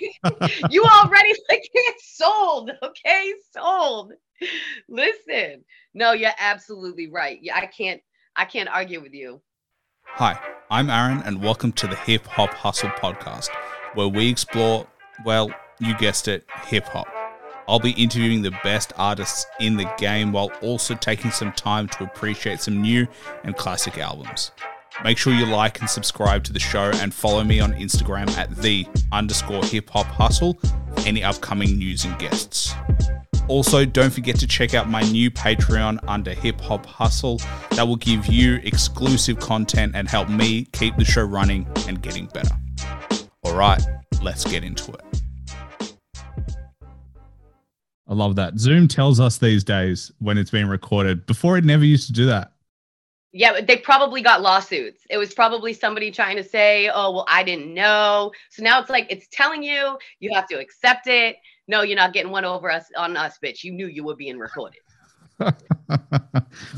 you already like it's sold. Okay, sold. Listen, no, you're absolutely right. Yeah, I can't I can't argue with you. Hi, I'm Aaron, and welcome to the Hip Hop Hustle podcast, where we explore, well, you guessed it, hip hop. I'll be interviewing the best artists in the game while also taking some time to appreciate some new and classic albums. Make sure you like and subscribe to the show and follow me on Instagram at the underscore hip hop hustle for any upcoming news and guests. Also, don't forget to check out my new Patreon under Hip Hop Hustle that will give you exclusive content and help me keep the show running and getting better. All right, let's get into it. I love that. Zoom tells us these days when it's being recorded. Before, it never used to do that. Yeah, they probably got lawsuits. It was probably somebody trying to say, oh, well, I didn't know. So now it's like, it's telling you, you have to accept it. No, you're not getting one over us on us, bitch. You knew you were being recorded.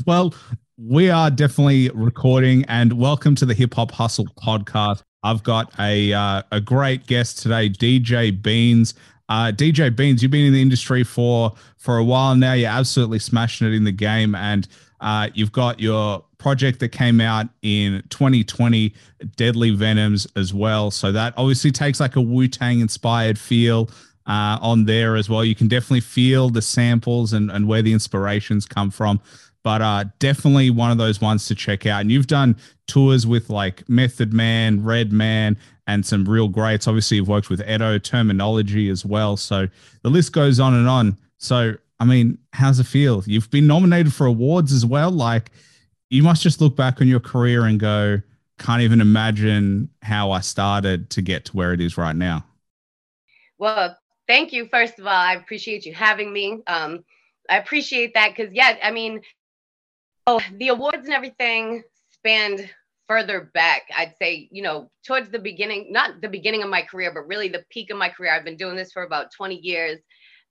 well, we are definitely recording, and welcome to the Hip Hop Hustle podcast. I've got a uh, a great guest today, DJ Beanz. Uh, DJ Beanz, you've been in the industry for for a while now. You're absolutely smashing it in the game, and uh, you've got your project that came out in 2020, Deadly Venoms, as well. So that obviously takes like a Wu Tang inspired feel uh, on there as well. You can definitely feel the samples and, and where the inspirations come from. But uh, definitely one of those ones to check out. And you've done tours with like Method Man, Redman, and some real greats. Obviously, you've worked with Edo Termanology as well. So the list goes on and on. So, I mean, how's it feel? You've been nominated for awards as well. Like, you must just look back on your career and go, can't even imagine how I started to get to where it is right now. Well, thank you. First of all, I appreciate you having me. Um, I appreciate that because, yeah, I mean, oh, the awards and everything spanned further back. I'd say, you know, towards the beginning, not the beginning of my career, but really the peak of my career. I've been doing this for about 20 years.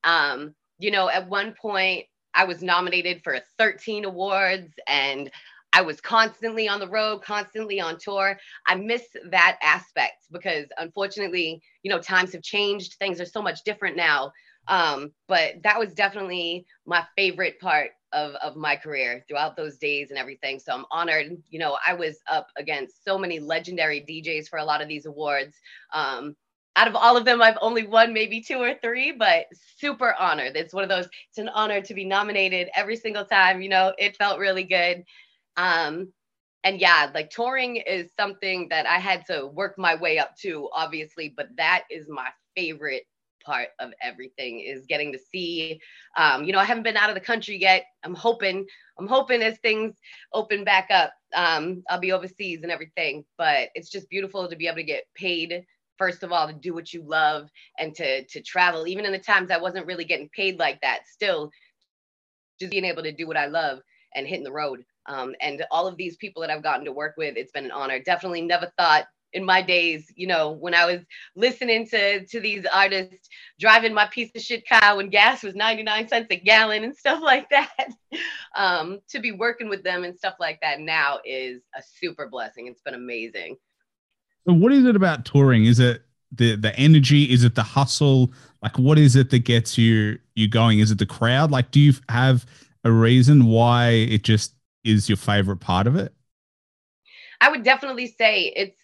Um, you know, at one point, I was nominated for 13 awards and I was constantly on the road, constantly on tour. I miss that aspect because unfortunately, you know, times have changed. Things are so much different now. Um, but that was definitely my favorite part of, of my career throughout those days and everything. So I'm honored. You know, I was up against so many legendary DJs for a lot of these awards. Um, out of all of them, I've only won maybe two or three, but super honored. It's one of those, it's an honor to be nominated every single time. You know, it felt really good. Um, and yeah, like touring is something that I had to work my way up to, obviously, but that is my favorite part of everything is getting to see um, you know i haven't been out of the country yet i'm hoping i'm hoping as things open back up um, i'll be overseas and everything but it's just beautiful to be able to get paid first of all to do what you love and to to travel even in the times i wasn't really getting paid like that still just being able to do what i love and hitting the road. Um, and all of these people that i've gotten to work with it's been an honor. Definitely never thought in my days you know when i was listening to to these artists driving my piece of shit car when gas was 99 cents a gallon and stuff like that um, to be working with them and stuff like that now is a super blessing. It's been amazing what is it about touring? Is it the the energy? Is it the hustle? Like what is it that gets you you going? Is it the crowd? Like do you have a reason why it just is your favorite part of it? I would definitely say it's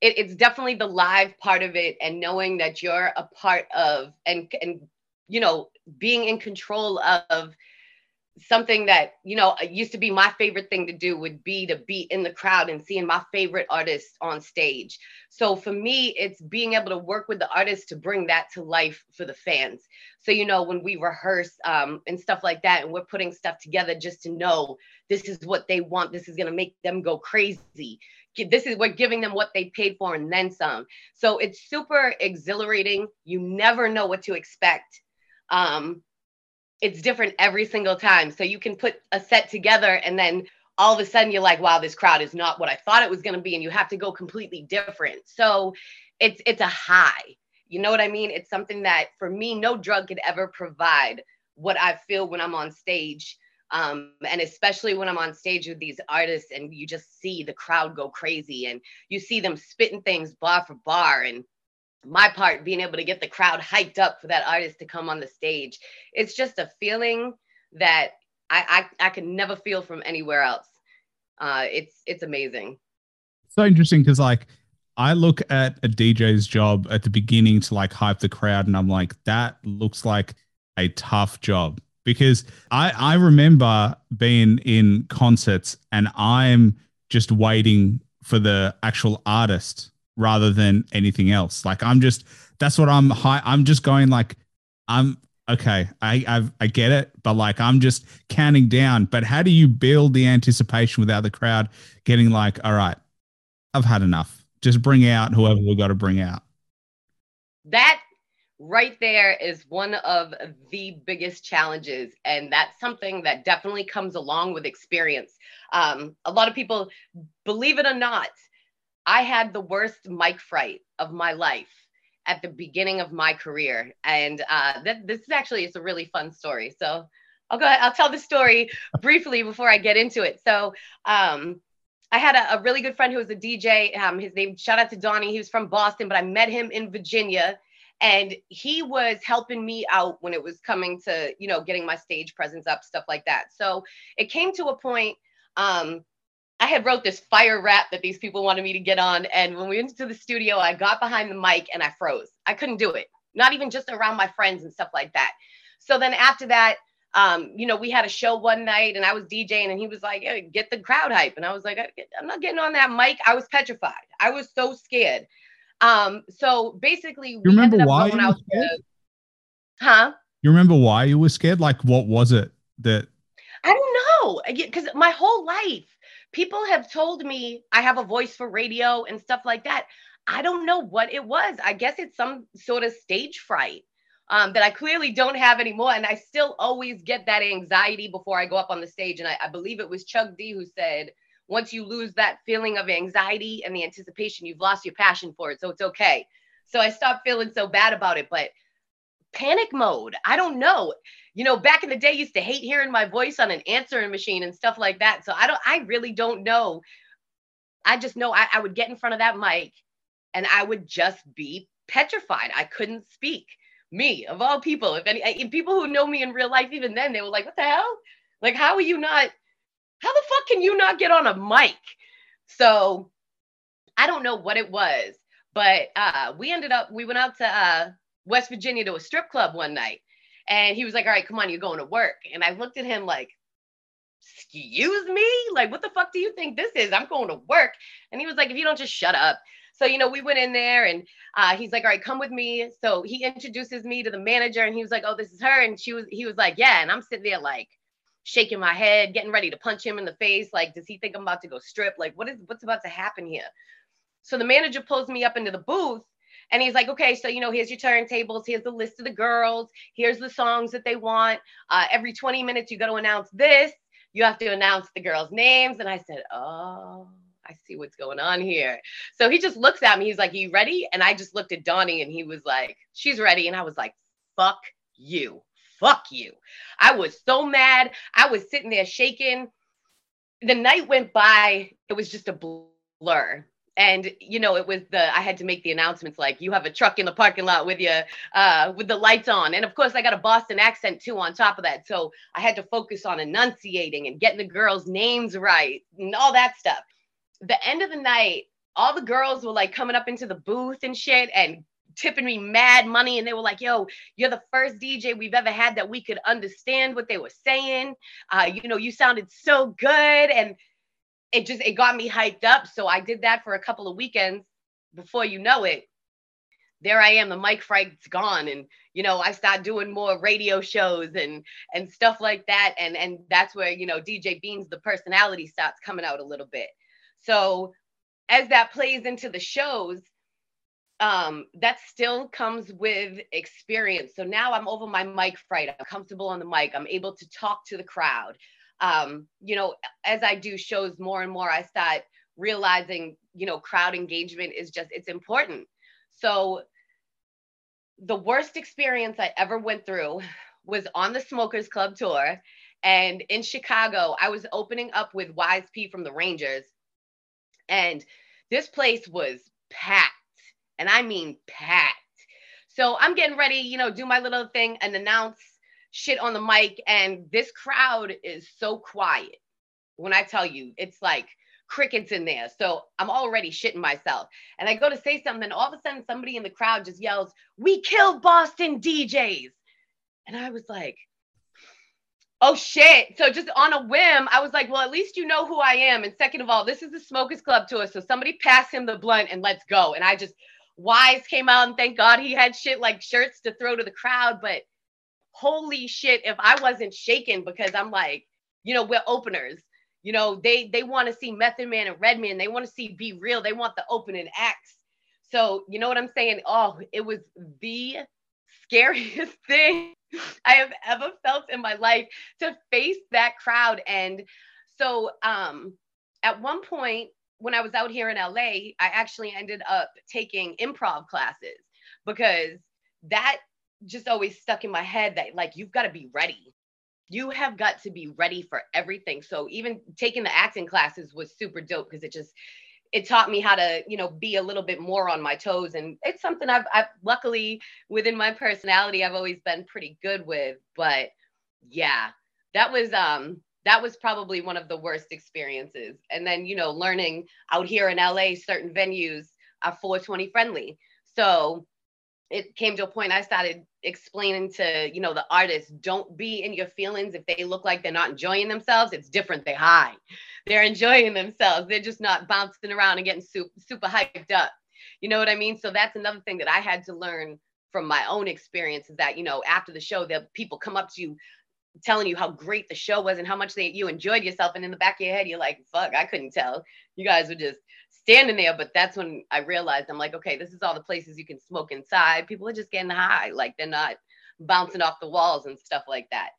it, it's definitely the live part of it and knowing that you're a part of and and you know being in control of something that you know used to be my favorite thing to do would be to be in the crowd and seeing my favorite artists on stage. So for me it's being able to work with the artists to bring that to life for the fans. So you know when we rehearse um, and stuff like that and we're putting stuff together just to know this is what they want this is going to make them go crazy. This is we're giving them what they paid for and then some. So it's super exhilarating. You never know what to expect. Um, it's different every single time. So you can put a set together and then all of a sudden you're like, wow, this crowd is not what I thought it was going to be. And you have to go completely different. So it's, it's a high, you know what I mean? It's something that for me, no drug could ever provide what I feel when I'm on stage. Um, and especially when I'm on stage with these artists and you just see the crowd go crazy and you see them spitting things bar for bar and my part being able to get the crowd hyped up for that artist to come on the stage. It's just a feeling that I I, I can never feel from anywhere else. Uh, it's it's amazing. So interesting because like I look at a DJ's job at the beginning to like hype the crowd, and I'm like, that looks like a tough job because I I remember being in concerts and I'm just waiting for the actual artist rather than anything else. Like I'm just that's what I'm high. I'm just going like I'm okay. I I've, I get it, but like I'm just counting down. But how do you build the anticipation without the crowd getting like, all right, I've had enough. Just bring out whoever we got to bring out. That right there is one of the biggest challenges and that's something that definitely comes along with experience um, a lot of people believe it or not I had the worst mic fright of my life at the beginning of my career. And uh, th- this is actually, it's a really fun story. So I'll go ahead, I'll tell the story briefly before I get into it. So um, I had a, a, really good friend who was a DJ. Um, his name, shout out to Donnie. He was from Boston, but I met him in Virginia. And he was helping me out when it was coming to, you know, getting my stage presence up, stuff like that. So it came to a point um, I had wrote this fire rap that these people wanted me to get on. And when we went to the studio, I got behind the mic and I froze. I couldn't do it, not even just around my friends and stuff like that. So then after that, um, you know, we had a show one night and I was DJing and he was like, hey, get the crowd hype. And I was like, I'm not getting on that mic. I was petrified. I was so scared. Um, so basically, you remember why you were scared? To, huh? You remember why you were scared? Like, what was it that? I don't know. Because my whole life, people have told me I have a voice for radio and stuff like that. I don't know what it was. I guess it's some sort of stage fright um, that I clearly don't have anymore. And I still always get that anxiety before I go up on the stage. And I, I believe it was Chuck D who said, once you lose that feeling of anxiety and the anticipation, you've lost your passion for it. So it's okay. So I stopped feeling so bad about it. But panic mode, I don't know you know, back in the day, used to hate hearing my voice on an answering machine and stuff like that. So I don't, I really don't know. I just know I, I would get in front of that mic and I would just be petrified. I couldn't speak. Me, of all people, if any if people who know me in real life, even then, they were like, what the hell? Like, how are you not, how the fuck can you not get on a mic? So I don't know what it was, but uh, we ended up, we went out to uh, West Virginia to a strip club one night and he was like, All right, come on, you're going to work. And I looked at him like, Excuse me? Like, what the fuck do you think this is? I'm going to work. And he was like, If you don't just shut up. So, you know, we went in there and uh, he's like, All right, come with me. So he introduces me to the manager and he was like, Oh, this is her. And she was, he was like, Yeah. And I'm sitting there like, shaking my head, getting ready to punch him in the face. Like, does he think I'm about to go strip? Like, what is what's about to happen here? So the manager pulls me up into the booth and he's like, okay, so, you know, here's your turntables. Here's the list of the girls. Here's the songs that they want. Uh, every 20 minutes, you got to announce this. You have to announce the girls' names. And I said, oh, I see what's going on here. So he just looks at me. He's like, you ready? And I just looked at Donnie and he was like, she's ready. And I was like, fuck you. Fuck you. I was so mad. I was sitting there shaking. The night went by. It was just a blur and you know it was the i had to make the announcements like you have a truck in the parking lot with you uh, with the lights on. And of course i got a boston accent too on top of that. So i had to focus on enunciating and getting the girls names right and all that stuff. The end of the night all the girls were like coming up into the booth and shit and tipping me mad money. And they were like yo you're the first dj we've ever had that we could understand what they were saying. Uh, you know you sounded so good. And it just it got me hyped up. So I did that for a couple of weekends. Before you know it, there I am. The mic fright's gone, and you know I start doing more radio shows and and stuff like that. And and that's where you know DJ Beanz, the personality, starts coming out a little bit. So as that plays into the shows, um, that still comes with experience. So now I'm over my mic fright. I'm comfortable on the mic. I'm able to talk to the crowd um, you know, as I do shows more and more, I start realizing, you know, crowd engagement is just, it's important. So the worst experience I ever went through was on the Smokers Club tour. And in Chicago, I was opening up with Wise P from the Rangers. And this place was packed. and I mean packed. So I'm getting ready, you know, do my little thing and announce shit on the mic. And this crowd is so quiet. When I tell you, it's like crickets in there. So I'm already shitting myself. And I go to say something, all of a sudden somebody in the crowd just yells, We killed Boston DJs. And I was like, Oh shit. So just on a whim, I was like, well, at least you know who I am. And second of all, this is the Smokers Club tour. So somebody pass him the blunt and let's go. And I just Wise came out and thank God he had shit like shirts to throw to the crowd. But holy shit, if I wasn't shaken because I'm like, you know, we're openers. You know, they they want to see Method Man and Redman. They want to see B-Real. They want the opening acts. So you know what I'm saying? Oh, it was the scariest thing I have ever felt in my life to face that crowd. And so um, at one point, when I was out here in LA, I actually ended up taking improv classes because that just always stuck in my head that like you've got to be ready. You have got to be ready for everything. So even taking the acting classes was super dope because it just it taught me how to you know be a little bit more on my toes and it's something I've, I've luckily within my personality i've always been pretty good with but yeah that was um that was probably one of the worst experiences and then you know learning out here in la certain venues are 420 friendly so it came to a point I started explaining to, you know, the artists, don't be in your feelings if they look like they're not enjoying themselves. It's different. They high. They're enjoying themselves. They're just not bouncing around and getting super, super hyped up. You know what I mean? So that's another thing that I had to learn from my own experience is that, you know, after the show, the people come up to you telling you how great the show was and how much they you enjoyed yourself. And in the back of your head, you're like, fuck, I couldn't tell. You guys were just standing there. But that's when I realized I'm like, okay, this is all the places you can smoke inside. People are just getting high, like they're not bouncing off the walls and stuff like that.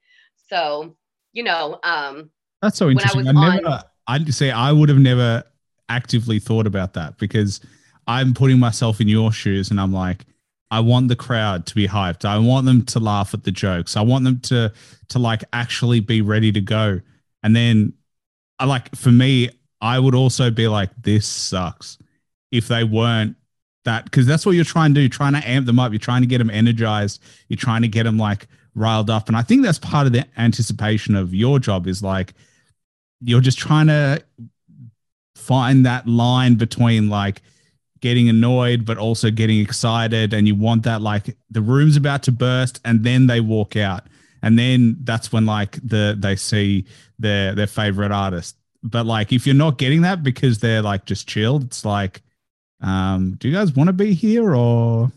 So, you know, um, that's so interesting. I, I, never, on, I'd say I would have never actively thought about that because I'm putting myself in your shoes and I'm like, I want the crowd to be hyped. I want them to laugh at the jokes. I want them to to like actually be ready to go. And then I like for me, I would also be like, this sucks if they weren't that because that's what you're trying to do, trying to amp them up. You're trying to get them energized. You're trying to get them like riled up. And I think that's part of the anticipation of your job is like you're just trying to find that line between like getting annoyed but also getting excited and you want that like the room's about to burst and then they walk out and then that's when like the they see their their favorite artist but like if you're not getting that because they're like just chilled, it's like, um, do you guys want to be here or?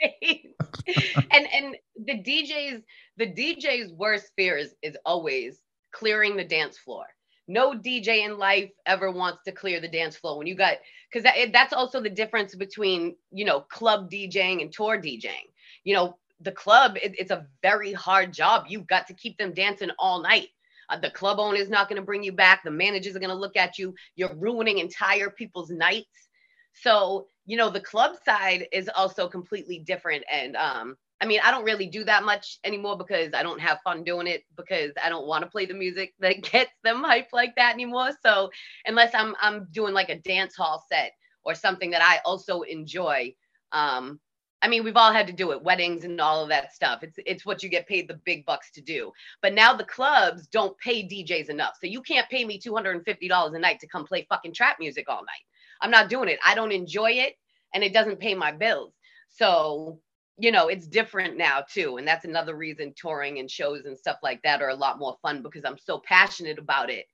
and and the DJs, the DJ's worst fears is always clearing the dance floor. No DJ in life ever wants to clear the dance floor when you got because that, that's also the difference between you know club DJing and tour DJing. You know the club it, it's a very hard job. You've got to keep them dancing all night uh, the club owner is not going to bring you back. The managers are going to look at you. You're ruining entire people's nights. So, you know, the club side is also completely different. And um, I mean, I don't really do that much anymore because I don't have fun doing it because I don't want to play the music that gets them hype like that anymore. So, unless I'm I'm doing like a dance hall set or something that I also enjoy, um, I mean, we've all had to do it, weddings and all of that stuff. It's it's what you get paid the big bucks to do. But now the clubs don't pay DJs enough. So you can't pay me $250 a night to come play fucking trap music all night. I'm not doing it. I don't enjoy it and it doesn't pay my bills. So, you know, it's different now too. And that's another reason touring and shows and stuff like that are a lot more fun because I'm so passionate about it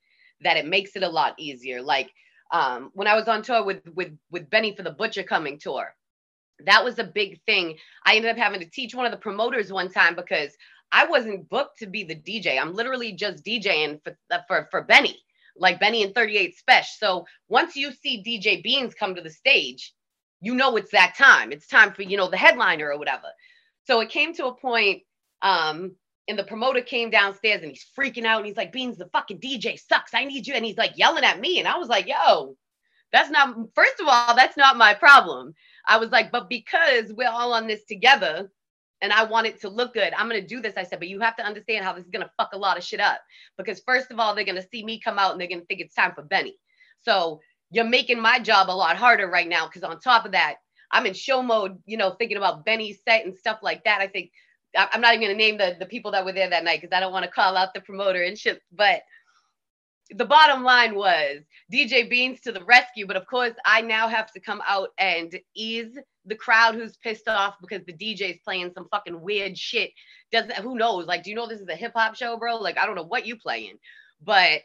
that it makes it a lot easier. Like um, when I was on tour with with with Benny for the Butcher Coming tour that was a big thing. I ended up having to teach one of the promoters one time because I wasn't booked to be the DJ. I'm literally just DJing for for for Benny, like Benny and 38 Spesh. So once you see DJ Beanz come to the stage, you know it's that time. It's time for you know the headliner or whatever. So it came to a point, um, and the promoter came downstairs and he's freaking out and he's like, "Beanz, the fucking DJ sucks. I need you." And he's like yelling at me, and I was like, "Yo, that's not. First of all, that's not my problem." I was like, but because we're all on this together and I want it to look good, I'm going to do this. I said, but you have to understand how this is going to fuck a lot of shit up. Because, first of all, they're going to see me come out and they're going to think it's time for Benny. So you're making my job a lot harder right now. Because on top of that, I'm in show mode, you know, thinking about Benny's set and stuff like that. I think I'm not even gonna name the the people that were there that night because I don't want to call out the promoter and shit. But the bottom line was DJ Beanz to the rescue. But of course, I now have to come out and ease the crowd who's pissed off because the DJ's playing some fucking weird shit. Doesn't who knows? Like, do you know this is a hip hop show, bro? Like, I don't know what you playing, but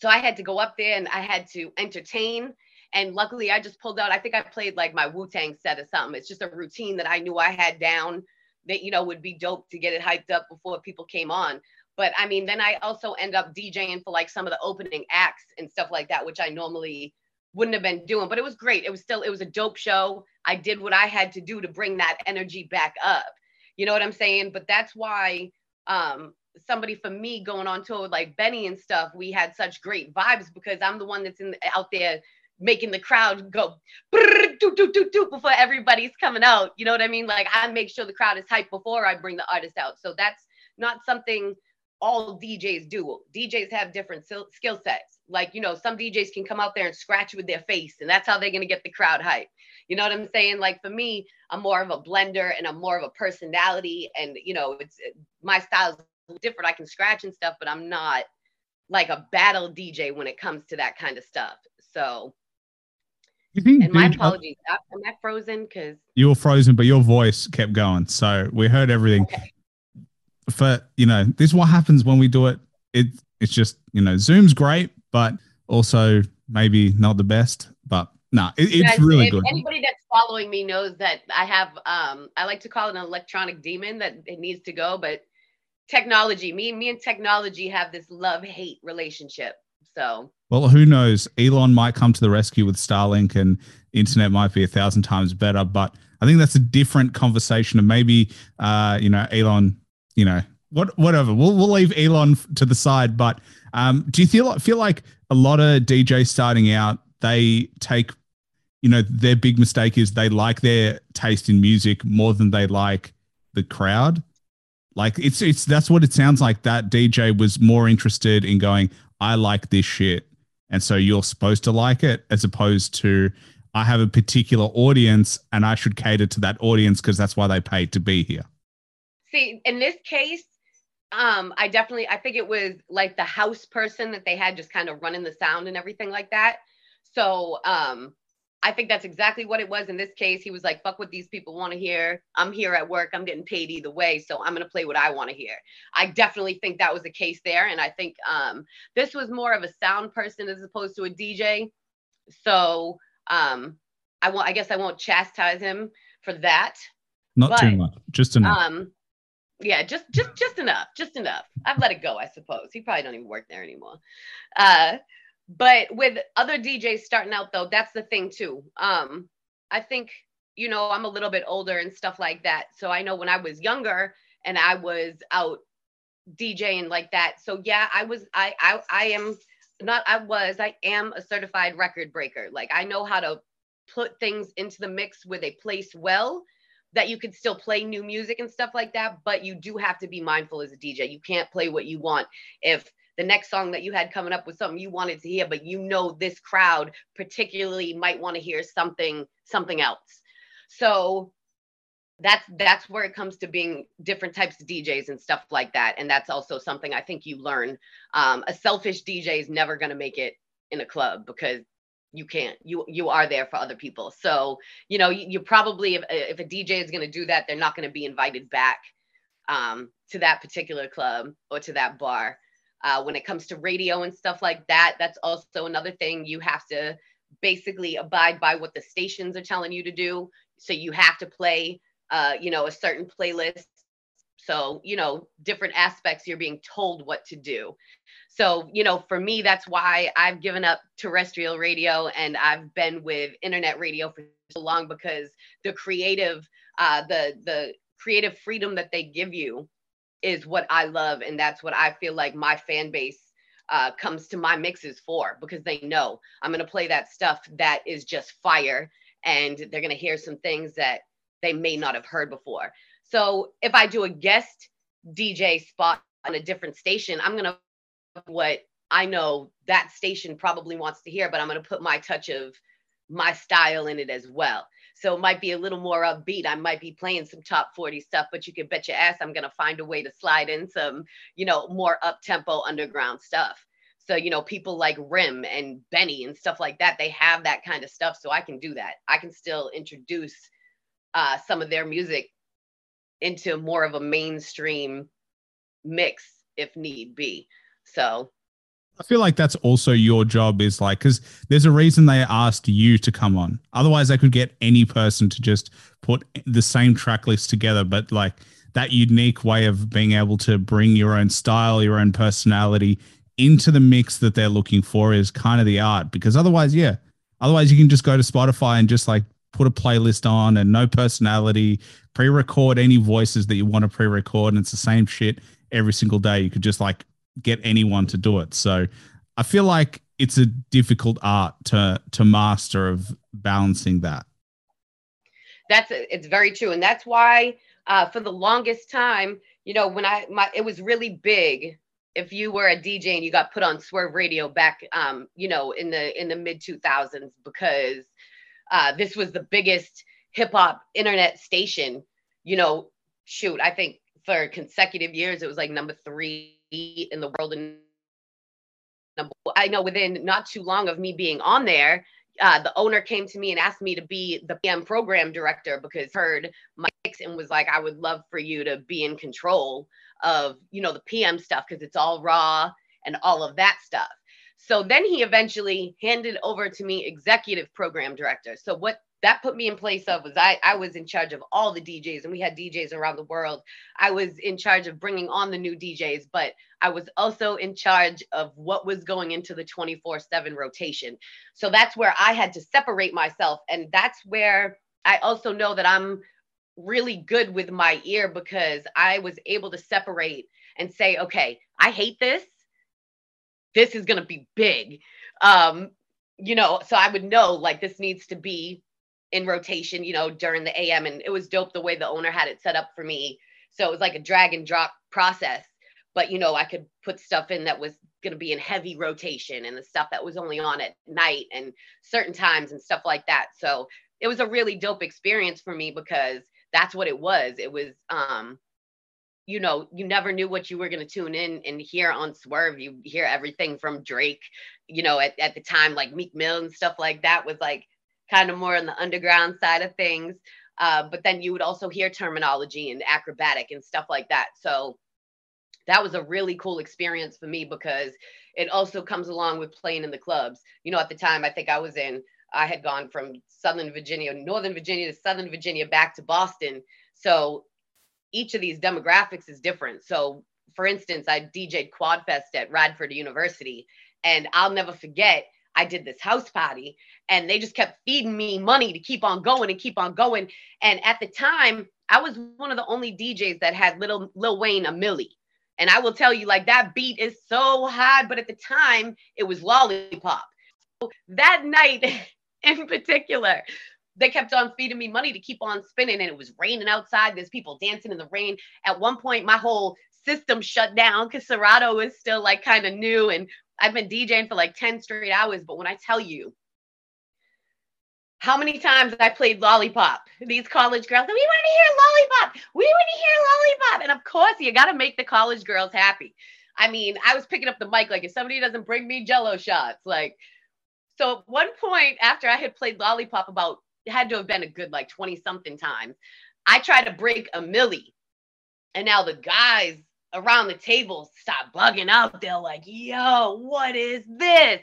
so I had to go up there and I had to entertain. And luckily, I just pulled out. I think I played like my Wu Tang set or something. It's just a routine that I knew I had down that you know would be dope to get it hyped up before people came on. But I mean, then I also end up DJing for like some of the opening acts and stuff like that, which I normally wouldn't have been doing. But it was great. It was still, it was a dope show. I did what I had to do to bring that energy back up. You know what I'm saying? But that's why um somebody for me going on tour like Benny and stuff, we had such great vibes because I'm the one that's in out there making the crowd go do, do, do, do, before everybody's coming out. You know what I mean? Like I make sure the crowd is hyped before I bring the artist out. So that's not something all DJs do. DJs have different skill sets. Like, you know, some DJs can come out there and scratch with their face, and that's how they're going to get the crowd hype. You know what I'm saying? Like, for me, I'm more of a blender and I'm more of a personality. And, you know, it's my style is different. I can scratch and stuff, but I'm not like a battle DJ when it comes to that kind of stuff. So, and my apologies. I'm I frozen? Because you were frozen, but your voice kept going. So we heard everything. Okay for you know this is what happens when we do it. It it's just you know zoom's great but also maybe not the best but no nah, it, it's really good. anybody that's following me knows that i have um i like to call it an electronic demon that it needs to go but technology me me and technology have this love hate relationship so. Well who knows? Elon might come to the rescue with starlink and internet might be a thousand times better but i think that's a different conversation and maybe uh you know elon you know, what whatever. We'll we'll leave Elon to the side. But um, do you feel feel like a lot of DJs starting out they take, you know, their big mistake is they like their taste in music more than they like the crowd. Like it's it's that's what it sounds like. That DJ was more interested in going, I like this shit, and so you're supposed to like it, as opposed to I have a particular audience and I should cater to that audience because that's why they paid to be here see in this case um i definitely i think it was like the house person that they had just kind of running the sound and everything like that. So um i think that's exactly what it was in this case. He was like fuck what these people want to hear. I'm here at work. I'm getting paid either way so i'm going to play what i want to hear. I definitely think that was the case there and i think um this was more of a sound person as opposed to a dj so um i won't i guess i won't chastise him for that. Not but, too much just enough. um yeah, just just just enough, just enough. I've let it go, I suppose. He probably don't even work there anymore. Uh, but with other DJs starting out though, that's the thing too. Um, I think you know I'm a little bit older and stuff like that, so I know when I was younger and I was out DJing like that. So yeah, I was I I I am not I was I am a certified record breaker. Like I know how to put things into the mix where they place well that you could still play new music and stuff like that, but you do have to be mindful as a DJ. You can't play what you want. If the next song that you had coming up was something you wanted to hear, but you know this crowd particularly might want to hear something something else. So that's that's where it comes to being different types of DJs and stuff like that. And that's also something I think you learn. Um, a selfish DJ is never going to make it in a club because you can't you you are there for other people. So you know you, you probably if, if a dj is going to do that they're not going to be invited back um, to that particular club or to that bar. Uh, when it comes to radio and stuff like that that's also another thing. You have to basically abide by what the stations are telling you to do. So you have to play uh, you know a certain playlist so, you know, different aspects you're being told what to do. So, you know, for me, that's why I've given up terrestrial radio and I've been with internet radio for so long because the creative, uh, the the creative freedom that they give you is what I love, and that's what I feel like my fan base uh, comes to my mixes for because they know I'm going to play that stuff that is just fire, and they're going to hear some things that they may not have heard before. So if I do a guest DJ spot on a different station, I'm gonna what I know that station probably wants to hear, but I'm gonna put my touch of my style in it as well. So it might be a little more upbeat. I might be playing some top 40 stuff, but you can bet your ass I'm gonna find a way to slide in some, you know, more up tempo underground stuff. So, you know, people like Rim and Benny and stuff like that, they have that kind of stuff. So I can do that. I can still introduce uh, some of their music into more of a mainstream mix if need be. So I feel like that's also your job is like because there's a reason they asked you to come on. Otherwise, they could get any person to just put the same track list together, but like that unique way of being able to bring your own style, your own personality into the mix that they're looking for is kind of the art. Because otherwise, yeah, otherwise you can just go to Spotify and just like put a playlist on and no personality, pre-record any voices that you want to pre-record, and it's the same shit every single day. You could just like get anyone to do it. So I feel like it's a difficult art to to master of balancing that. That's it's very true, and that's why uh, for the longest time, you know, when I my it was really big. If you were a DJ and you got put on Swerve Radio back, um, you know, in the in the mid two thousands, because uh, this was the biggest hip hop internet station. You know, shoot, I think for consecutive years it was like number three in the world and I know within not too long of me being on there, uh, the owner came to me and asked me to be the PM program director because heard my mix and was like, I would love for you to be in control of, you know, the PM stuff because it's all raw and all of that stuff. So then he eventually handed over to me executive program director. So what that put me in place of was I, I was in charge of all the DJs and we had DJs around the world. I was in charge of bringing on the new DJs, but I was also in charge of what was going into the 24 7 rotation. So that's where I had to separate myself. And that's where I also know that I'm really good with my ear because I was able to separate and say, okay, I hate this. This is going to be big. Um, you know, so I would know like this needs to be in rotation, you know, during the AM. And it was dope the way the owner had it set up for me. So it was like a drag and drop process. But, you know, I could put stuff in that was going to be in heavy rotation and the stuff that was only on at night and certain times and stuff like that. So it was a really dope experience for me because that's what it was. It was, um, you know, you never knew what you were going to tune in and hear on Swerve. You hear everything from Drake, you know, at, at the time, like Meek Mill and stuff like that was like kind of more on the underground side of things. Uh, but then you would also hear Termanology and Akrobatik and stuff like that. So that was a really cool experience for me because it also comes along with playing in the clubs. You know, at the time, I think I was in, I had gone from Southern Virginia, Northern Virginia to Southern Virginia back to Boston. So each of these demographics is different. So, for instance, I DJed Quadfest at Radford University, and I'll never forget I did this house party and they just kept feeding me money to keep on going and keep on going. And at the time, I was one of the only DJs that had little Lil Wayne a milli. And I will tell you, like that beat is so high, but at the time it was lollipop. So that night in particular, they kept on feeding me money to keep on spinning, and it was raining outside. There's people dancing in the rain. At one point, my whole system shut down because Serato is still like kind of new and I've been DJing for like 10 straight hours, but when I tell you how many times I played lollipop, these college girls, we want to hear lollipop. We want to hear lollipop. And of course, you got to make the college girls happy. I mean, I was picking up the mic like if somebody doesn't bring me jello shots, like so at one point after I had played lollipop about had to have been a good like 20 something times, I tried to break a Milli. And now the guys around the table stop bugging out. They're like, yo, what is this?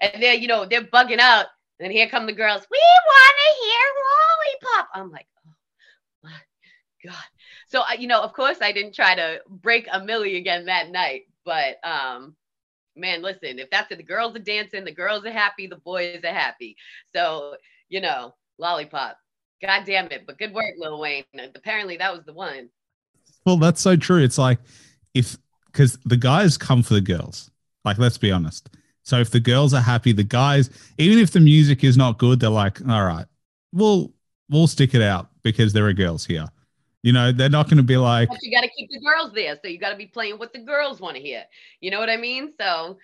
And then, you know, they're bugging out. And here come the girls, we want to hear lollipop. I'm like, oh my God. So, you know, of course, I didn't try to break a Milli again that night. But um, man, listen, if that's it, the girls are dancing, the girls are happy, the boys are happy. So, you know, lollipop. God damn it. But good work, Lil Wayne. Apparently that was the one. Well, that's so true. It's like if because the guys come for the girls. Like, let's be honest. So if the girls are happy, the guys, even if the music is not good, they're like, all right, we'll we'll stick it out because there are girls here. You know, they're not going to be like. But you got to keep the girls there, so you got to be playing what the girls want to hear. You know what I mean? So,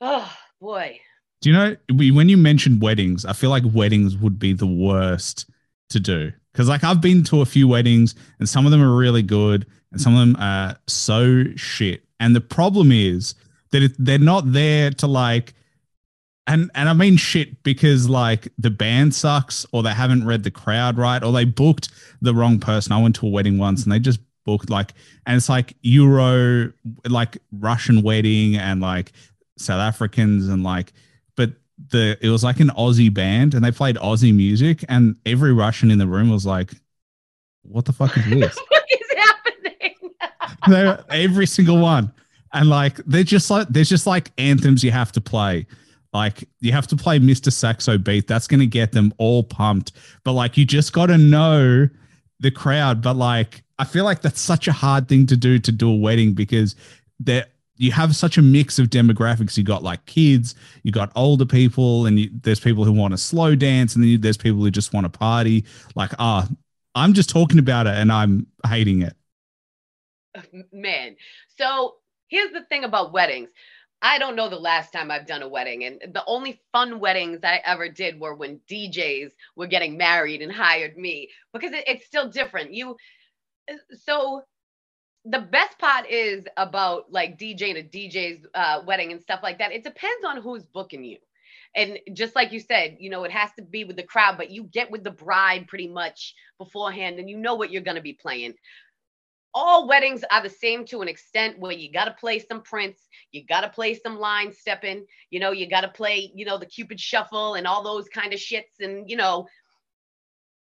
oh boy. Do you know when you mentioned weddings? I feel like weddings would be the worst to do because, like, I've been to a few weddings and some of them are really good and some of them are so shit. And the problem is that they're not there to like, and and I mean shit because like the band sucks or they haven't read the crowd right or they booked the wrong person. I went to a wedding once and they just booked like, and it's like Euro, like Russian wedding and like South Africans and like the it was like an Aussie band and they played Aussie music and every Russian in the room was like, "What the fuck is this? what is happening?" every single one, and like they're just like there's just like anthems you have to play. Like you have to play Mr. Saxobeat. That's gonna get them all pumped. But like you just got to know the crowd. But like I feel like that's such a hard thing to do to do a wedding because they're you have such a mix of demographics. You got like kids, you got older people, and you, there's people who want to slow dance, and then you, there's people who just want to party. Like, ah, I'm just talking about it and I'm hating it. Man, so here's the thing about weddings. I don't know the last time I've done a wedding, and the only fun weddings I ever did were when DJs were getting married and hired me because it, it's still different. You so the best part is about like DJing a DJ's uh, wedding and stuff like that. It depends on who's booking you. And just like you said, you know, it has to be with the crowd, but you get with the bride pretty much beforehand and you know what you're going to be playing. All weddings are the same to an extent where you got to play some Prince, you got to play some line stepping, you know, you got to play, you know, the Cupid shuffle and all those kind of shits. And, you know,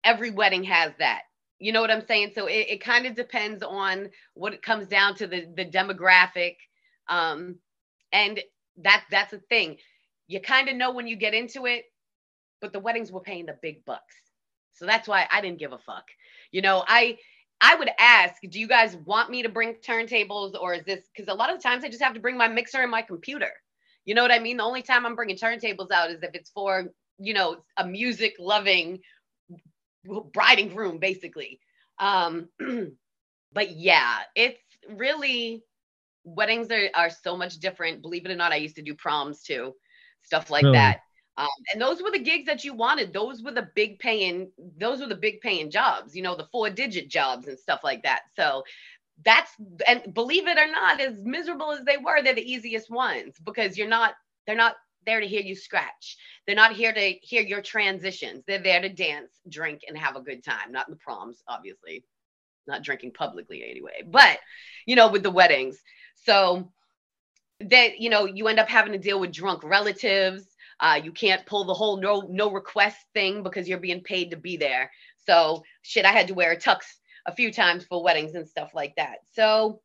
every wedding has that. You know what I'm saying? So it, it kind of depends on what it comes down to the the demographic. Um, and that that's a thing. You kind of know when you get into it, but the weddings were paying the big bucks. So that's why I didn't give a fuck. You know, I I would ask, do you guys want me to bring turntables or is this because a lot of times I just have to bring my mixer and my computer. You know what I mean? The only time I'm bringing turntables out is if it's for, you know, a music loving bride and groom basically. Um but yeah it's really weddings are, are so much different. Believe it or not i used to do proms too stuff like really? that. Um, and those were the gigs that you wanted. Those were the big paying those were the big paying jobs you know the four digit jobs and stuff like that. So that's and believe it or not as miserable as they were they're the easiest ones because you're not they're not there to hear you scratch. They're not here to hear your transitions. They're there to dance, drink, and have a good time. Not in the proms, obviously. Not drinking publicly anyway, but you know, with the weddings. So that you know, you end up having to deal with drunk relatives. Uh, you can't pull the whole no no request thing because you're being paid to be there. So shit, I had to wear a tux a few times for weddings and stuff like that. So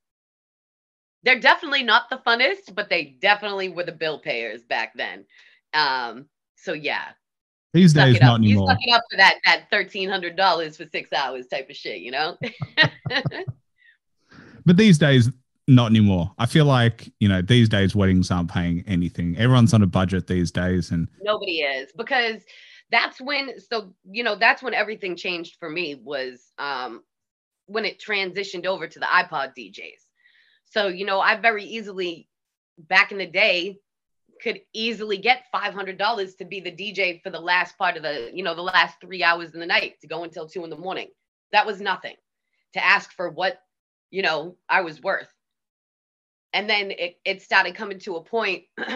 they're definitely not the funnest, but they definitely were the bill payers back then. Um, so yeah. These days, not anymore. You suck it up for that that thirteen hundred dollars for six hours type of shit, you know. but these days, not anymore. I feel like you know these days weddings aren't paying anything. Everyone's on a budget these days, and nobody is because that's when. So you know that's when everything changed for me was um, when it transitioned over to the iPod DJs. So, you know, I very easily back in the day could easily get $500 to be the DJ for the last part of the, you know, the last three hours in the night to go until two in the morning. That was nothing to ask for what, you know, I was worth. And then it, it started coming to a point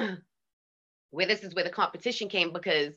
where this is where the competition came because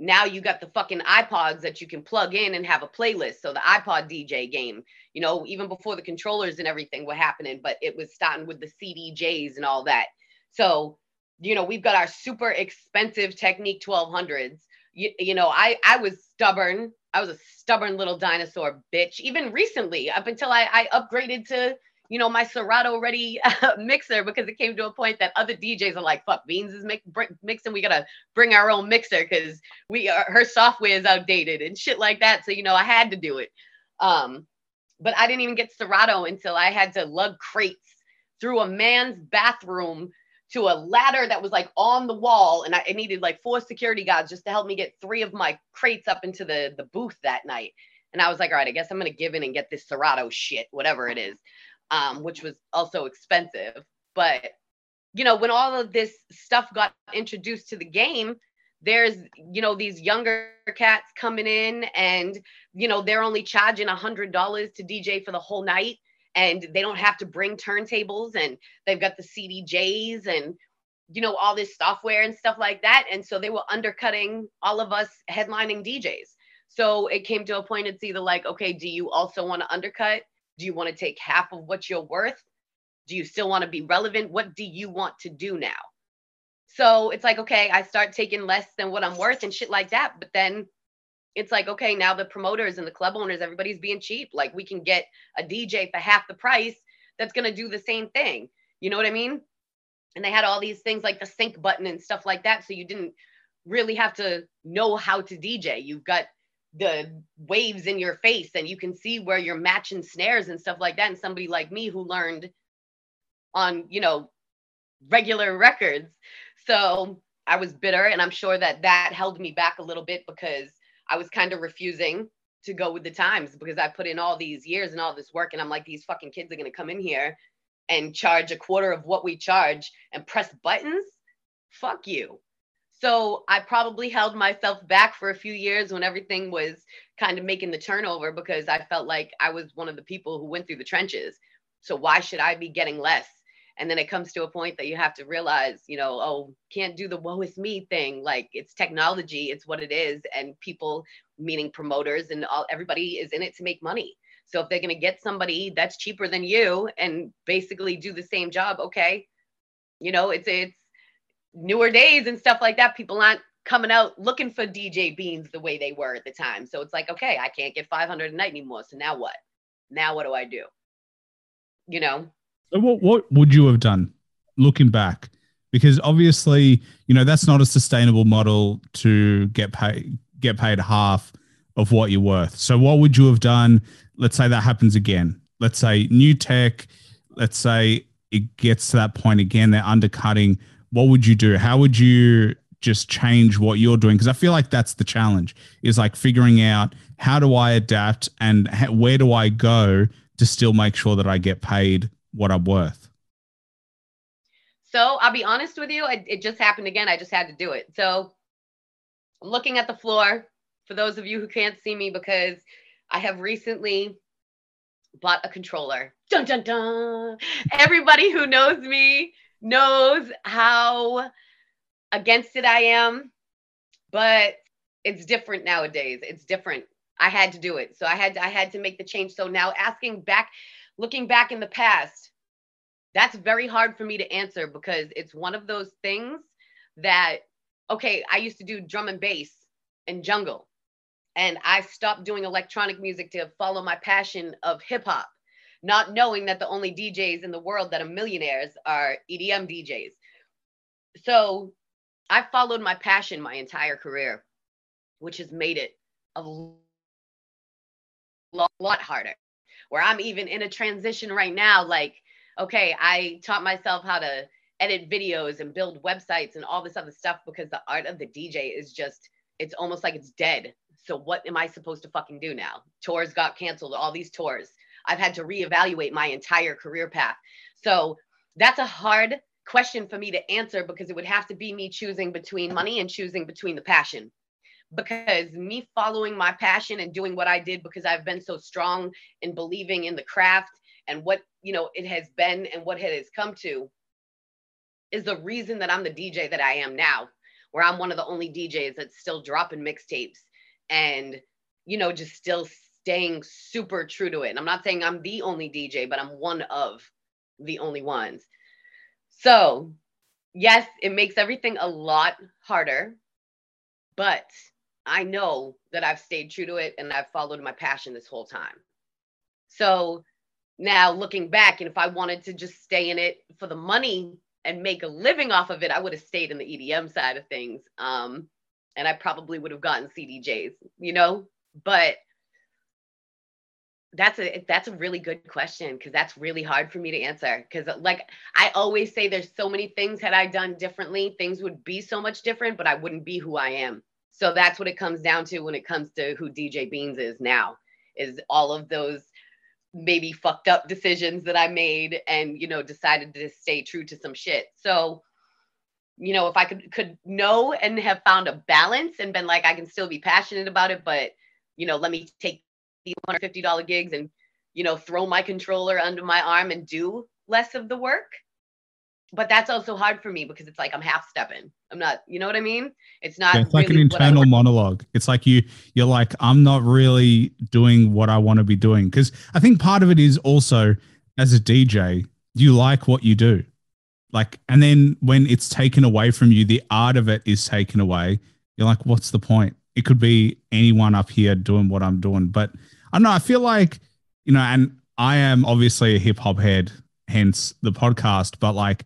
now you got the fucking iPods that you can plug in and have a playlist. So the iPod DJ game, you know, even before the controllers and everything were happening, but it was starting with the CDJs and all that. So, you know, we've got our super expensive Technics 1200s. You, you know, I I was stubborn. I was a stubborn little dinosaur bitch. Even recently, up until I, I upgraded to you know, my Serato ready uh, mixer because it came to a point that other DJs are like, fuck, Beanz is br- mixing. We got to bring our own mixer because we are, her software is outdated and shit like that. So, you know, I had to do it. Um, but I didn't even get Serato until I had to lug crates through a man's bathroom to a ladder that was like on the wall. And I, needed like four security guards just to help me get three of my crates up into the, the booth that night. And I was like, all right, I guess I'm to give in and get this Serato shit, whatever it is um, which was also expensive. But you know, when all of this stuff got introduced to the game, there's you know these younger cats coming in and you know they're only charging a hundred dollars to dj for the whole night and they don't have to bring turntables and they've got the cdjs and you know all this software and stuff like that and so they were undercutting all of us headlining djs so it came to a point it's either like okay do you also want to undercut do you want to take half of what you're worth do you still want to be relevant what do you want to do now so it's like, okay, I start taking less than what I'm worth and shit like that. But then it's like, okay, now the promoters and the club owners, everybody's being cheap. Like we can get a DJ for half the price that's going to do the same thing. You know what I mean? And they had all these things like the sync button and stuff like that. So you didn't really have to know how to DJ. You've got the waves in your face and you can see where you're matching snares and stuff like that. And somebody like me who learned on, you know, regular records so I was bitter, and I'm sure that that held me back a little bit because I was kind of refusing to go with the times because I put in all these years and all this work, and I'm like, these fucking kids are gonna come in here and charge a quarter of what we charge and press buttons. Fuck you. So I probably held myself back for a few years when everything was kind of making the turnover because I felt like I was one of the people who went through the trenches. So why should I be getting less? and then it comes to a point that you have to realize you know oh can't do the woe is me thing like it's technology it's what it is and people meaning promoters and all everybody is in it to make money so if they're going to get somebody that's cheaper than you and basically do the same job okay you know it's it's newer days and stuff like that people aren't coming out looking for dj Beanz the way they were at the time so it's like okay i can't get 500 a night anymore so now what now what do i do you know so what what would you have done looking back? Because obviously, you know, that's not a sustainable model to get paid get paid half of what you're worth. So what would you have done? Let's say that happens again. Let's say new tech, let's say it gets to that point again, they're undercutting. What would you do? How would you just change what you're doing? Because I feel like that's the challenge is like figuring out how do I adapt and where do I go to still make sure that I get paid what I'm worth. So I'll be honest with you, it, it just happened again. I just had to do it. So I'm looking at the floor for those of you who can't see me because I have recently bought a controller. Dun dun dun. Everybody who knows me knows how against it I am, but it's different nowadays. It's different. I had to do it. So I had to, I had to make the change. So now asking back looking back in the past, that's very hard for me to answer because it's one of those things that, okay, I used to do drum and bass and jungle, and I stopped doing electronic music to follow my passion of hip hop, not knowing that the only DJs in the world that are millionaires are EDM DJs. So I followed my passion my entire career, which has made it a lot harder where I'm even in a transition right now. Like, okay, I taught myself how to edit videos and build websites and all this other stuff because the art of the DJ is just, it's almost like it's dead. So what am I supposed to fucking do now? Tours got canceled, all these tours. I've had to reevaluate my entire career path. So that's a hard question for me to answer because it would have to be me choosing between money and choosing between the passion because me following my passion and doing what I did because I've been so strong in believing in the craft and what you know it has been and what it has come to is the reason that I'm the DJ that I am now, where I'm one of the only DJs that's still dropping mixtapes and you know just still staying super true to it. And I'm not saying I'm the only DJ, but I'm one of the only ones. So, yes, it makes everything a lot harder, but I know that I've stayed true to it and I've followed my passion this whole time. So now looking back, and if I wanted to just stay in it for the money and make a living off of it, I would have stayed in the EDM side of things. Um, and I probably would have gotten CDJs, you know, but that's a that's a really good question because that's really hard for me to answer because like i always say there's so many things had i done differently things would be so much different but i wouldn't be who i am so that's what it comes down to when it comes to who DJ Beanz is now, is all of those maybe fucked up decisions that I made and, you know, decided to stay true to some shit. So, you know, if I could could know and have found a balance and been like, I can still be passionate about it, but you know, let me take $150 gigs and, you know, throw my controller under my arm and do less of the work. But that's also hard for me because it's like I'm half stepping. I'm not, you know what I mean? It's not. Yeah, it's like an internal monologue. It's like you, you're like, I'm not really doing what I want to be doing. Because I think part of it is also as a DJ, you like what you do like and then when it's taken away from you the art of it is taken away you're like what's the point it could be anyone up here doing what i'm doing but i don't know i feel like you know and i am obviously a hip hop head hence the podcast but like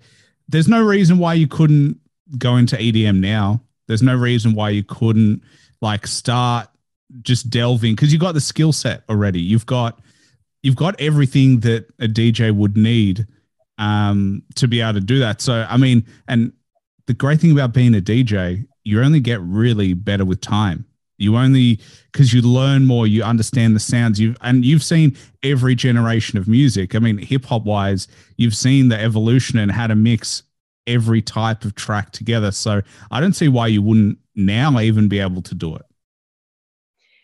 there's no reason why you couldn't go into edm now there's no reason why you couldn't like start just delving because you got the skill set already you've got you've got everything that a dj would need um, to be able to do that. So, I mean, and the great thing about being a DJ, you only get really better with time. You only because you learn more, you understand the sounds. You've and you've seen every generation of music. I mean, hip hop wise, you've seen the evolution and how to mix every type of track together. So I don't see why you wouldn't now even be able to do it.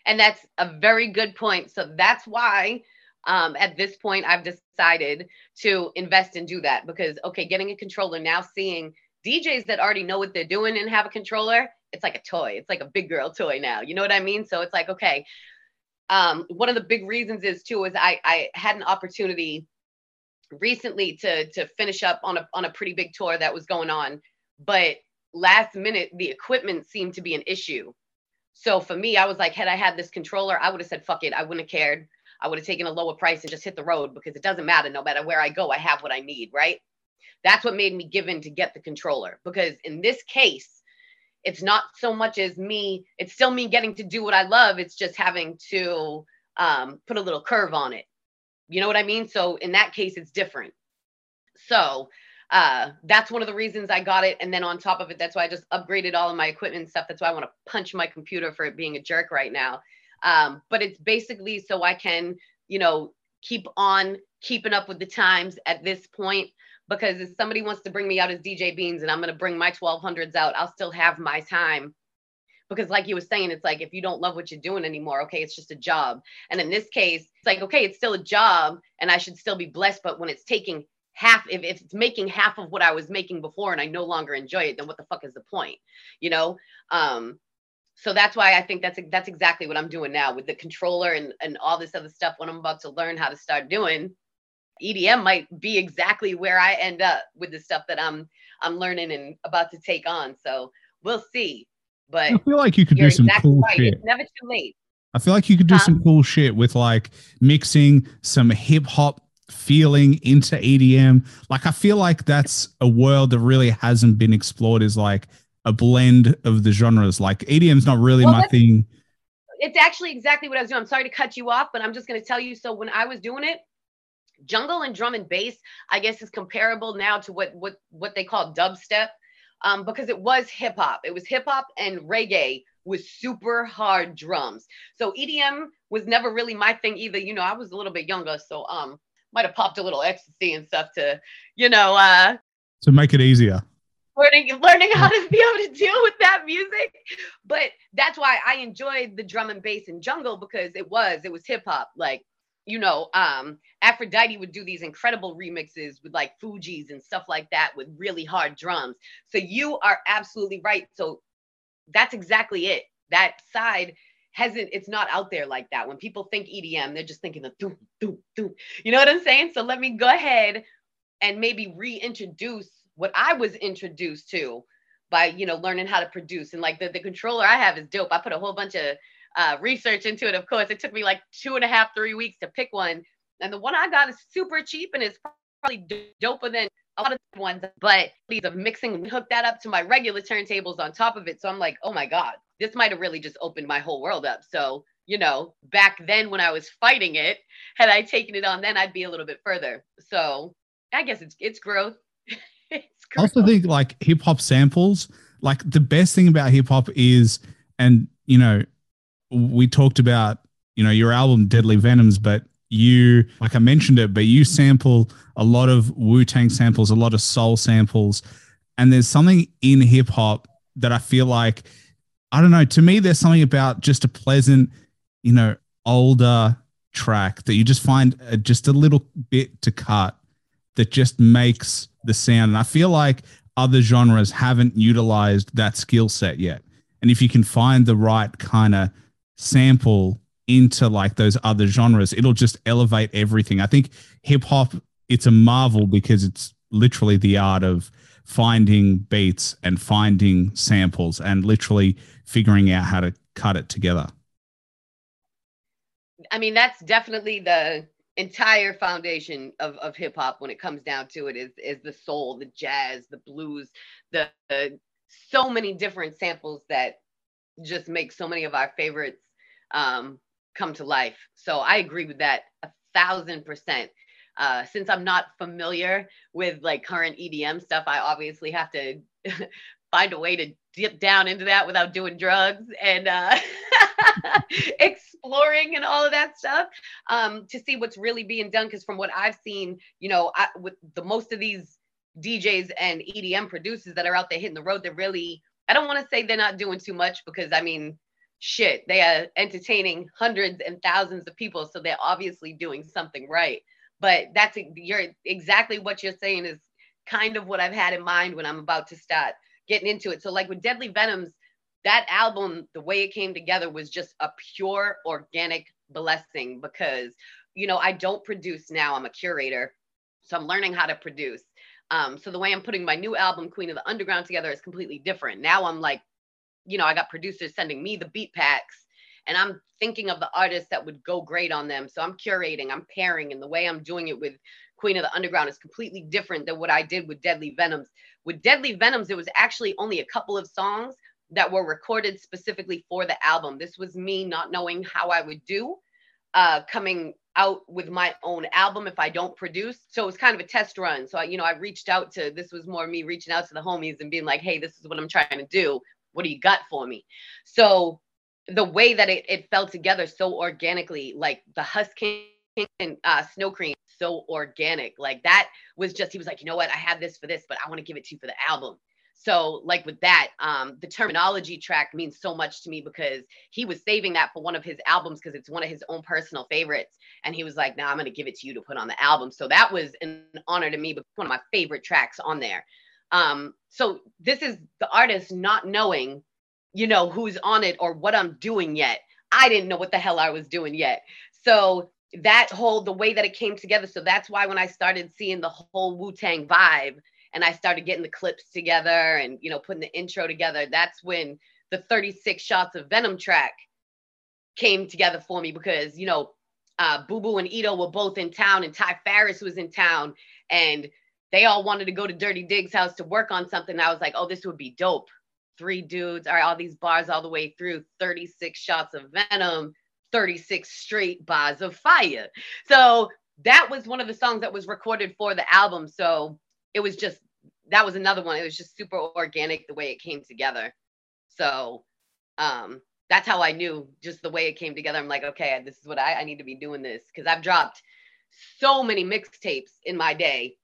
And that's a very good point. So that's why um, at this point, I've decided to invest and do that because, okay, getting a controller now, seeing DJs that already know what they're doing and have a controller, it's like a toy. It's like a big girl toy now. You know what I mean? So it's like, okay. Um, one of the big reasons is too is I I had an opportunity recently to to finish up on a on a pretty big tour that was going on, but last minute the equipment seemed to be an issue. So for me, I was like, had I had this controller, I would have said, fuck it, I wouldn't have cared. I would have taken a lower price and just hit the road because it doesn't matter. No matter where I go, I have what I need, right? That's what made me give in to get the controller. Because in this case, it's not so much as me, it's still me getting to do what I love. It's just having to um, put a little curve on it. You know what I mean? So in that case, it's different. So uh, that's one of the reasons I got it. And then on top of it, that's why I just upgraded all of my equipment and stuff. That's why I want to punch my computer for it being a jerk right now. Um, but it's basically so I can, you know, keep on keeping up with the times at this point. Because if somebody wants to bring me out as DJ Beanz and I'm going to bring my 1200s out, I'll still have my time. Because, like you were saying, it's like if you don't love what you're doing anymore, okay, it's just a job. And in this case, it's like, okay, it's still a job and I should still be blessed. But when it's taking half if, if it's making half of what i was making before and i no longer enjoy it then what the fuck is the point you know um so that's why I think that's that's exactly what I'm doing now with the controller and and all this other stuff. When I'm about to learn how to start doing, EDM might be exactly where I end up with the stuff that I'm I'm learning and about to take on. So we'll see. But I feel like you could do some exactly cool right. shit. It's never too late. I feel like you could do some cool shit with like mixing some hip hop feeling into EDM. Like I feel like that's a world that really hasn't been explored. Is like a blend of the genres. Like EDM's not really well, my thing. It's actually exactly what I was doing. I'm sorry to cut you off, but I'm just going to tell you. So when I was doing it, jungle and drum and bass, I guess, is comparable now to what what what they call dubstep, um, because it was hip hop. It was hip hop and reggae with super hard drums. So EDM was never really my thing either. You know, I was a little bit younger, so um, might have popped a little ecstasy and stuff to, you know, uh, to make it easier learning learning how to be able to deal with that music. But that's why I enjoyed the drum and bass and jungle because it was it was hip hop. Like you know, um, Aphrodite would do these incredible remixes with like Fugees and stuff like that with really hard drums. So you are absolutely right. So that's exactly it. That side hasn't, it's not out there like that. When people think EDM, they're just thinking the doom, doom, doom. You know what I'm saying? So let me go ahead and maybe reintroduce what I was introduced to by you know learning how to produce and like the, the controller I have is dope. I put a whole bunch of uh, research into it. Of course, it took me like two and a half, three weeks to pick one, and the one I got is super cheap and it's probably doper than a lot of ones. But these of mixing, hook that up to my regular turntables on top of it. So I'm like, oh my god, this might have really just opened my whole world up. So you know, back then when I was fighting it, had I taken it on then, I'd be a little bit further. So I guess it's it's growth. I also think like hip hop samples, like the best thing about hip hop is, and you know, we talked about, you know, your album Deadly Venoms, but you like I mentioned it, but you sample a lot of Wu Tang samples, a lot of soul samples, and there's something in hip hop that I feel like I don't know. To me, there's something about just a pleasant, you know, older track that you just find uh, just a little bit to cut that just makes the sound. And I feel like other genres haven't utilized that skill set yet. And if you can find the right kind of sample into like those other genres, it'll just elevate everything. I think hip hop, it's a marvel because it's literally the art of finding beats and finding samples and literally figuring out how to cut it together. I mean, that's definitely the entire foundation of, of hip hop when it comes down to it is is the soul, the jazz, the blues, the, the so many different samples that just make so many of our favorites um, come to life. So I agree with that a thousand percent. Uh, since I'm not familiar with like current EDM stuff, I obviously have to find a way to dip down into that without doing drugs and uh, exploring and all of that stuff um, to see what's really being done. Because from what I've seen, you know, I, with the most of these DJs and EDM producers that are out there hitting the road, they're really, I don't want to say they're not doing too much because I mean, shit, they are entertaining hundreds and thousands of people. So they're obviously doing something right. But that's you're exactly what you're saying is kind of what I've had in mind when I'm about to start getting into it. So like with Deadly Venoms, that album, the way it came together was just a pure organic blessing because, you know, I don't produce now, I'm a curator. So I'm learning how to produce. Um, so the way I'm putting my new album, Queen of the Underground, together is completely different. Now I'm like, you know, I got producers sending me the beat packs and I'm thinking of the artists that would go great on them. So I'm curating, I'm pairing, and the way I'm doing it with Queen of the Underground is completely different than what I did with Deadly Venoms. With Deadly Venoms, it was actually only a couple of songs that were recorded specifically for the album. This was me not knowing how I would do uh, coming out with my own album if I don't produce. So it was kind of a test run. So, I, you know, I reached out to, this was more me reaching out to the homies and being like, hey, this is what I'm trying to do. What do you got for me? So the way that it, it fell together so organically, like the Husking and uh, Snow Cream, so organic. Like that was just, he was like, you know what? I have this for this, but I want to give it to you for the album. So, like with that, um, the Termanology track means so much to me because he was saving that for one of his albums because it's one of his own personal favorites. And he was like, "Now nah, I'm to give it to you to put on the album." So that was an honor to me, but one of my favorite tracks on there. Um, so this is the artist not knowing, you know, who's on it or what I'm doing yet. I didn't know what the hell I was doing yet. So that whole the way that it came together. So that's why when I started seeing the whole Wu Tang vibe and I started getting the clips together and you know putting the intro together, that's when the 36 shots of Venom track came together for me because you know uh, Boo Boo and Eto were both in town and Ty Farris was in town and they all wanted to go to Dirty Dig's house to work on something. I was like, oh, this would be dope. Three dudes, all right, all these bars all the way through, 36 shots of Venom, 36 straight bars of fire. So that was one of the songs that was recorded for the album. So it was just, that was another one. It was just super organic the way it came together. So um, that's how I knew just the way it came together. I'm like, okay, this is what I, I need to be doing this because I've dropped so many mixtapes in my day.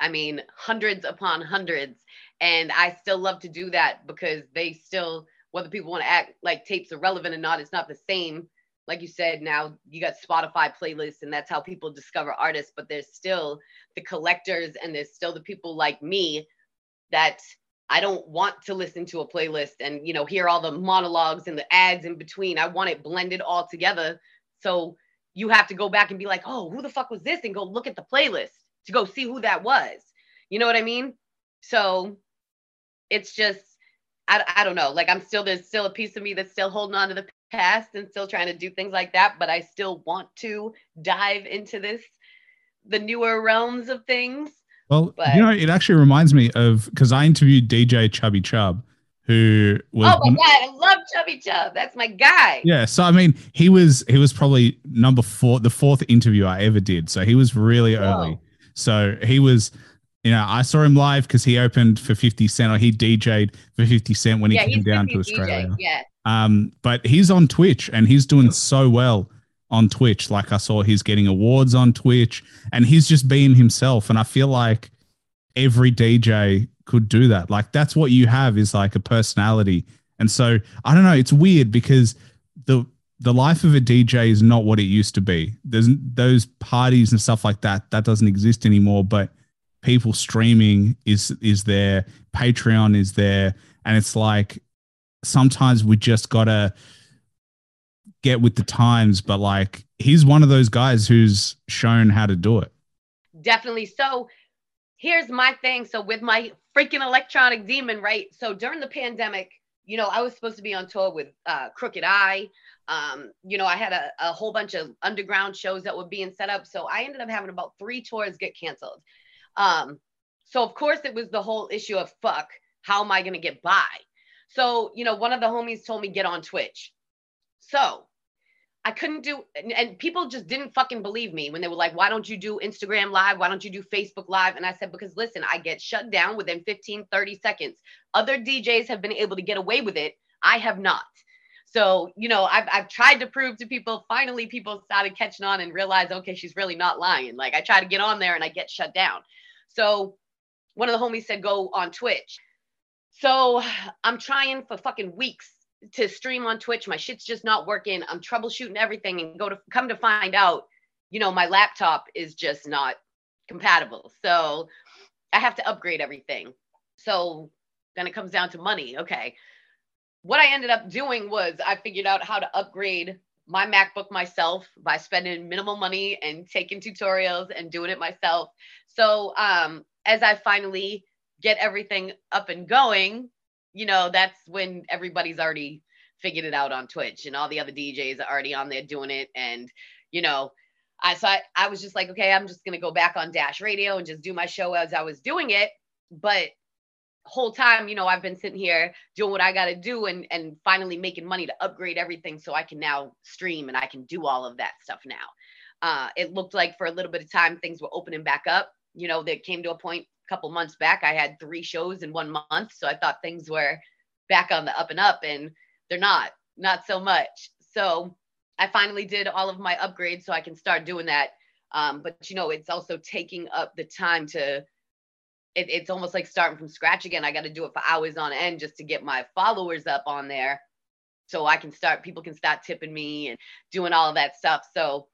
I mean, hundreds upon hundreds. And I still love to do that because they still whether people want to act like tapes are relevant or not, it's not the same. Like you said, now you got Spotify playlists, and that's how people discover artists. But there's still the collectors, and there's still the people like me that I don't want to listen to a playlist and you know hear all the monologues and the ads in between. I want it blended all together. So you have to go back and be like, oh, who the fuck was this? And go look at the playlist to go see who that was. You know what I mean? So it's just I, I don't know. Like I'm still there's still a piece of me that's still holding on to the past and still trying to do things like that, but I still want to dive into this the newer realms of things. Well, but, you know, it actually reminds me of because I interviewed DJ Chubby Chub, who was Oh my god, I love Chubby Chub. That's my guy. Yeah. So I mean, he was he was probably number four, the fourth interview I ever did. So he was really Whoa. early. So he was you know, I saw him live because he opened for 50 Cent or he DJ'd for 50 Cent when he yeah, came down to Australia. DJ, yeah. Um, but he's on Twitch and he's doing so well on Twitch. Like I saw he's getting awards on Twitch and he's just being himself. And I feel like every DJ could do that. Like that's what you have is like a personality. And so I don't know, it's weird because the life of a DJ is not what it used to be. There's those parties and stuff like that that doesn't exist anymore, but people streaming is is there, Patreon is there, and it's like sometimes we just got to get with the times, but like he's one of those guys who's shown how to do it. Definitely. So here's my thing. So with my freaking electronic demon, right? So during the pandemic, you know, I was supposed to be on tour with uh, Crooked I. Um, you know, I had a, a whole bunch of underground shows that were being set up. So I ended up having about three tours get canceled. Um, so of course it was the whole issue of fuck, how am I gonna get by? So, you know, one of the homies told me get on Twitch. So I couldn't do, and, and, people just didn't fucking believe me when they were like, why don't you do Instagram live? Why don't you do Facebook live? And I said, because listen, I get shut down within 15, 30 seconds. Other DJs have been able to get away with it. I have not. So, you know, I've, I've tried to prove to people, finally, people started catching on and realized, okay, she's really not lying. Like I try to get on there and I get shut down. So one of the homies said, go on Twitch. So I'm trying for fucking weeks to stream on Twitch. My shit's just not working. I'm troubleshooting everything and go to come to find out, you know, my laptop is just not compatible. So I have to upgrade everything. So then it comes down to money. Okay. What I ended up doing was I figured out how to upgrade my MacBook myself by spending minimal money and taking tutorials and doing it myself. So um, as I finally get everything up and going, you know, that's when everybody's already figured it out on Twitch and all the other DJs are already on there doing it. And, you know, I so I, I was just like, okay, I'm just gonna go back on Dash Radio and just do my show as I was doing it. But whole time, you know, I've been sitting here doing what I gotta do and and finally making money to upgrade everything so I can now stream and I can do all of that stuff now. Uh, it looked like for a little bit of time things were opening back up. You know, that came to a point a couple months back, I had three shows in one month. So I thought things were back on the up and up, and they're not, not so much. So I finally did all of my upgrades so I can start doing that. Um, but you know, it's also taking up the time to. It, it's almost like starting from scratch again. I got to do it for hours on end just to get my followers up on there, so I can start. People can start tipping me and doing all of that stuff. So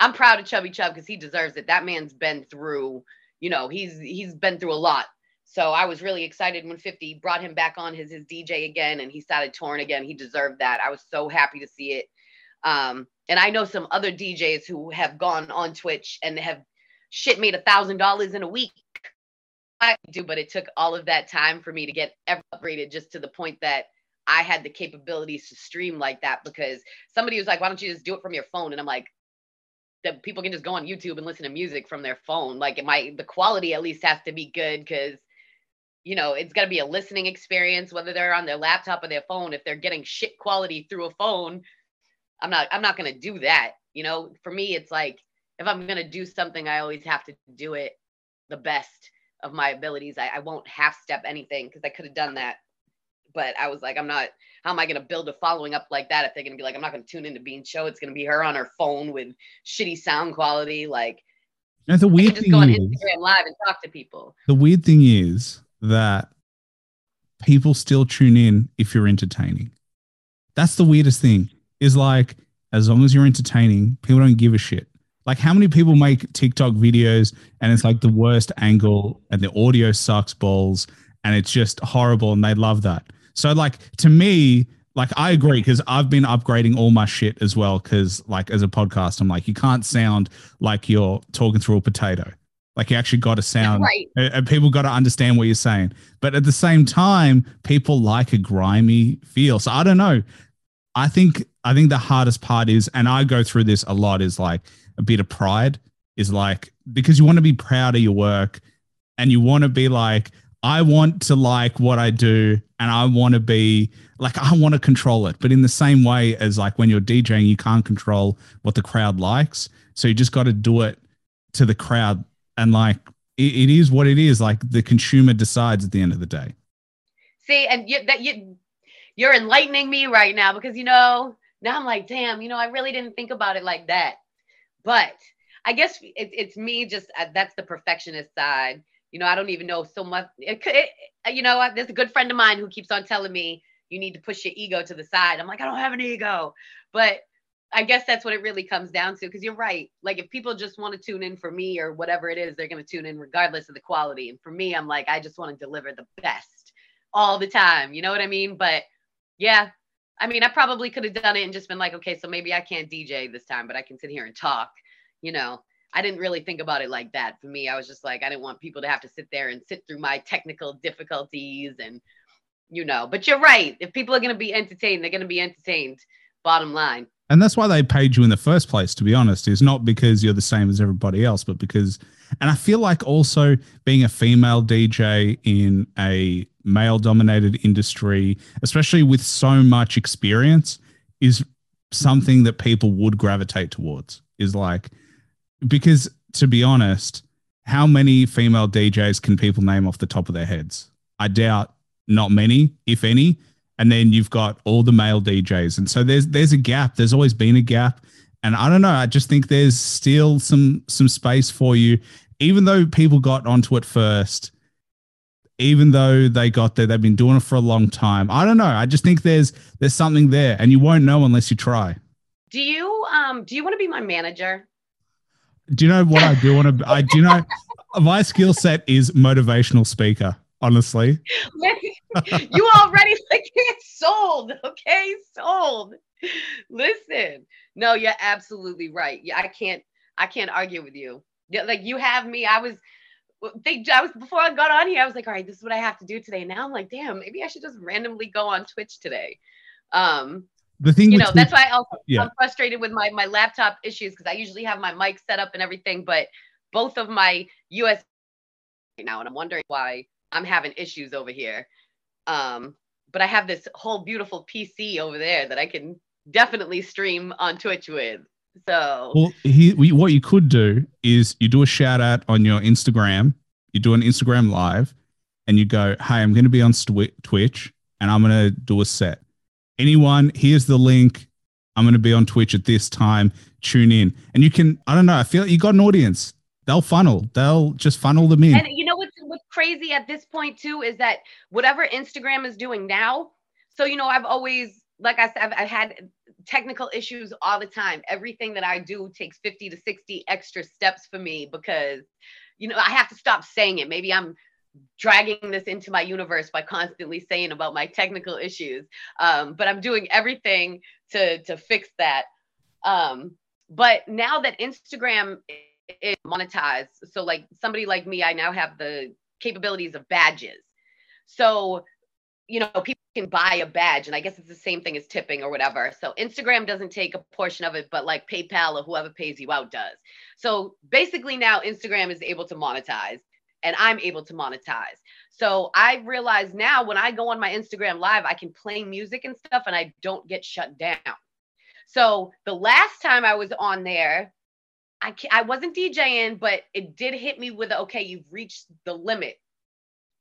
I'm proud of Chubby Chub because he deserves it. That man's been through you know, he's he's been through a lot. So I was really excited when 50 brought him back on his his DJ again and he started touring again. He deserved that. I was so happy to see it. Um, and I know some other DJs who have gone on Twitch and have shit made a thousand dollars in a week. I do, but it took all of that time for me to get upgraded just to the point that I had the capabilities to stream like that because somebody was like, why don't you just do it from your phone? And I'm like, that people can just go on YouTube and listen to music from their phone. Like it might the quality at least has to be good because you know it's got to be a listening experience whether they're on their laptop or their phone. If they're getting shit quality through a phone, I'm not I'm not gonna do that. You know, for me it's like if I'm gonna do something, I always have to do it the best of my abilities. I, I won't half step anything because I could have done that but I was like, I'm not, how am I going to build a following up like that if they're going to be like, I'm not going to tune into Beanz Show. It's going to be her on her phone with shitty sound quality. Like, and the weird thing go on is, Instagram live and talk to people. The weird thing is that people still tune in if you're entertaining. That's the weirdest thing is like, as long as you're entertaining, people don't give a shit. Like, how many people make TikTok videos and it's like the worst angle and the audio sucks balls and it's just horrible and they love that. So like to me, like I agree because I've been upgrading all my shit as well. Because like as a podcast, I'm like you can't sound like you're talking through a potato. Like you actually got to sound, right. and people got to understand what you're saying. But at the same time, people like a grimy feel. So I don't know. I think I think the hardest part is, and I go through this a lot, is like a bit of pride. Is like because you want to be proud of your work, and you want to be like, I want to like what I do and I want to be like I want to control it. But in the same way as like when you're DJing, you can't control what the crowd likes. So you just got to do it to the crowd. And like it, it is what it is. Like the consumer decides at the end of the day. See, and you, that you you're enlightening me right now because you know now I'm like, damn, you know, I really didn't think about it like that. But I guess it, it's me just uh, that's the perfectionist side. You know, I don't even know so much. It, it, you know, there's a good friend of mine who keeps on telling me you need to push your ego to the side. I'm like, I don't have an ego, but I guess that's what it really comes down to. Because you're right. Like if people just want to tune in for me or whatever it is, they're going to tune in regardless of the quality. And for me, I'm like, I just want to deliver the best all the time. You know what I mean? But yeah, I mean, I probably could have done it and just been like, okay, so maybe I can't DJ this time, but I can sit here and talk. You know, I didn't really think about it like that. For me, I was just like, I didn't want people to have to sit there and sit through my technical difficulties and, you know, but you're right. If people are going to be entertained, they're going to be entertained, bottom line. And that's why they paid you in the first place, to be honest, is not because you're the same as everybody else, but because, and I feel like also being a female DJ in a male dominated industry, especially with so much experience, is something that people would gravitate towards. Is like, because to be honest, how many female DJs can people name off the top of their heads? I doubt not many, if any. And then you've got all the male DJs. And so there's there's a gap. There's always been a gap. And I don't know, I just think there's still some some space for you. Even though people got onto it first, even though they got there, they've been doing it for a long time. I don't know. I just think there's there's something there, and you won't know unless you try. Do you um do you want to be my manager? Do you know what I do want to? I do you know my skill set is motivational speaker. Honestly, you already like it's sold. Okay, sold. Listen, no, you're absolutely right. Yeah, I can't. I can't argue with you. Yeah, like you have me. I was they I was before I got on here, I was like, all right, this is what I have to do today. Now I'm like, damn, maybe I should just randomly go on Twitch today. Um the thing you know, that's why I also yeah. I'm frustrated with my my laptop issues because I usually have my mic set up and everything, but both of my US right now, and I'm wondering why I'm having issues over here. Um, but I have this whole beautiful PC over there that I can definitely stream on Twitch with. So, well, he, what you could do is you do a shout out on your Instagram, you do an Instagram live, and you go, Hey, I'm going to be on Twitch and I'm going to do a set. Anyone, here's the link. I'm going to be on Twitch at this time. Tune in. And you can, I don't know, I feel like you got an audience. They'll funnel, they'll just funnel them in. And you know what's, what's crazy at this point, too, is that whatever Instagram is doing now, so, you know, I've always, like I said, I've, I've had technical issues all the time. Everything that I do takes 50 to 60 extra steps for me because, you know, I have to stop saying it. Maybe I'm dragging this into my universe by constantly saying about my technical issues. Um, but I'm doing everything to to fix that. Um, but now that Instagram is monetized, so like somebody like me, I now have the capabilities of badges. So you know, people can buy a badge, and I guess it's the same thing as tipping or whatever. So Instagram doesn't take a portion of it, but like PayPal or whoever pays you out does. So basically, now Instagram is able to monetize, and I'm able to monetize. So I realize now when I go on my Instagram live, I can play music and stuff, and I don't get shut down. So the last time I was on there, I I wasn't DJing, but it did hit me with okay, you've reached the limit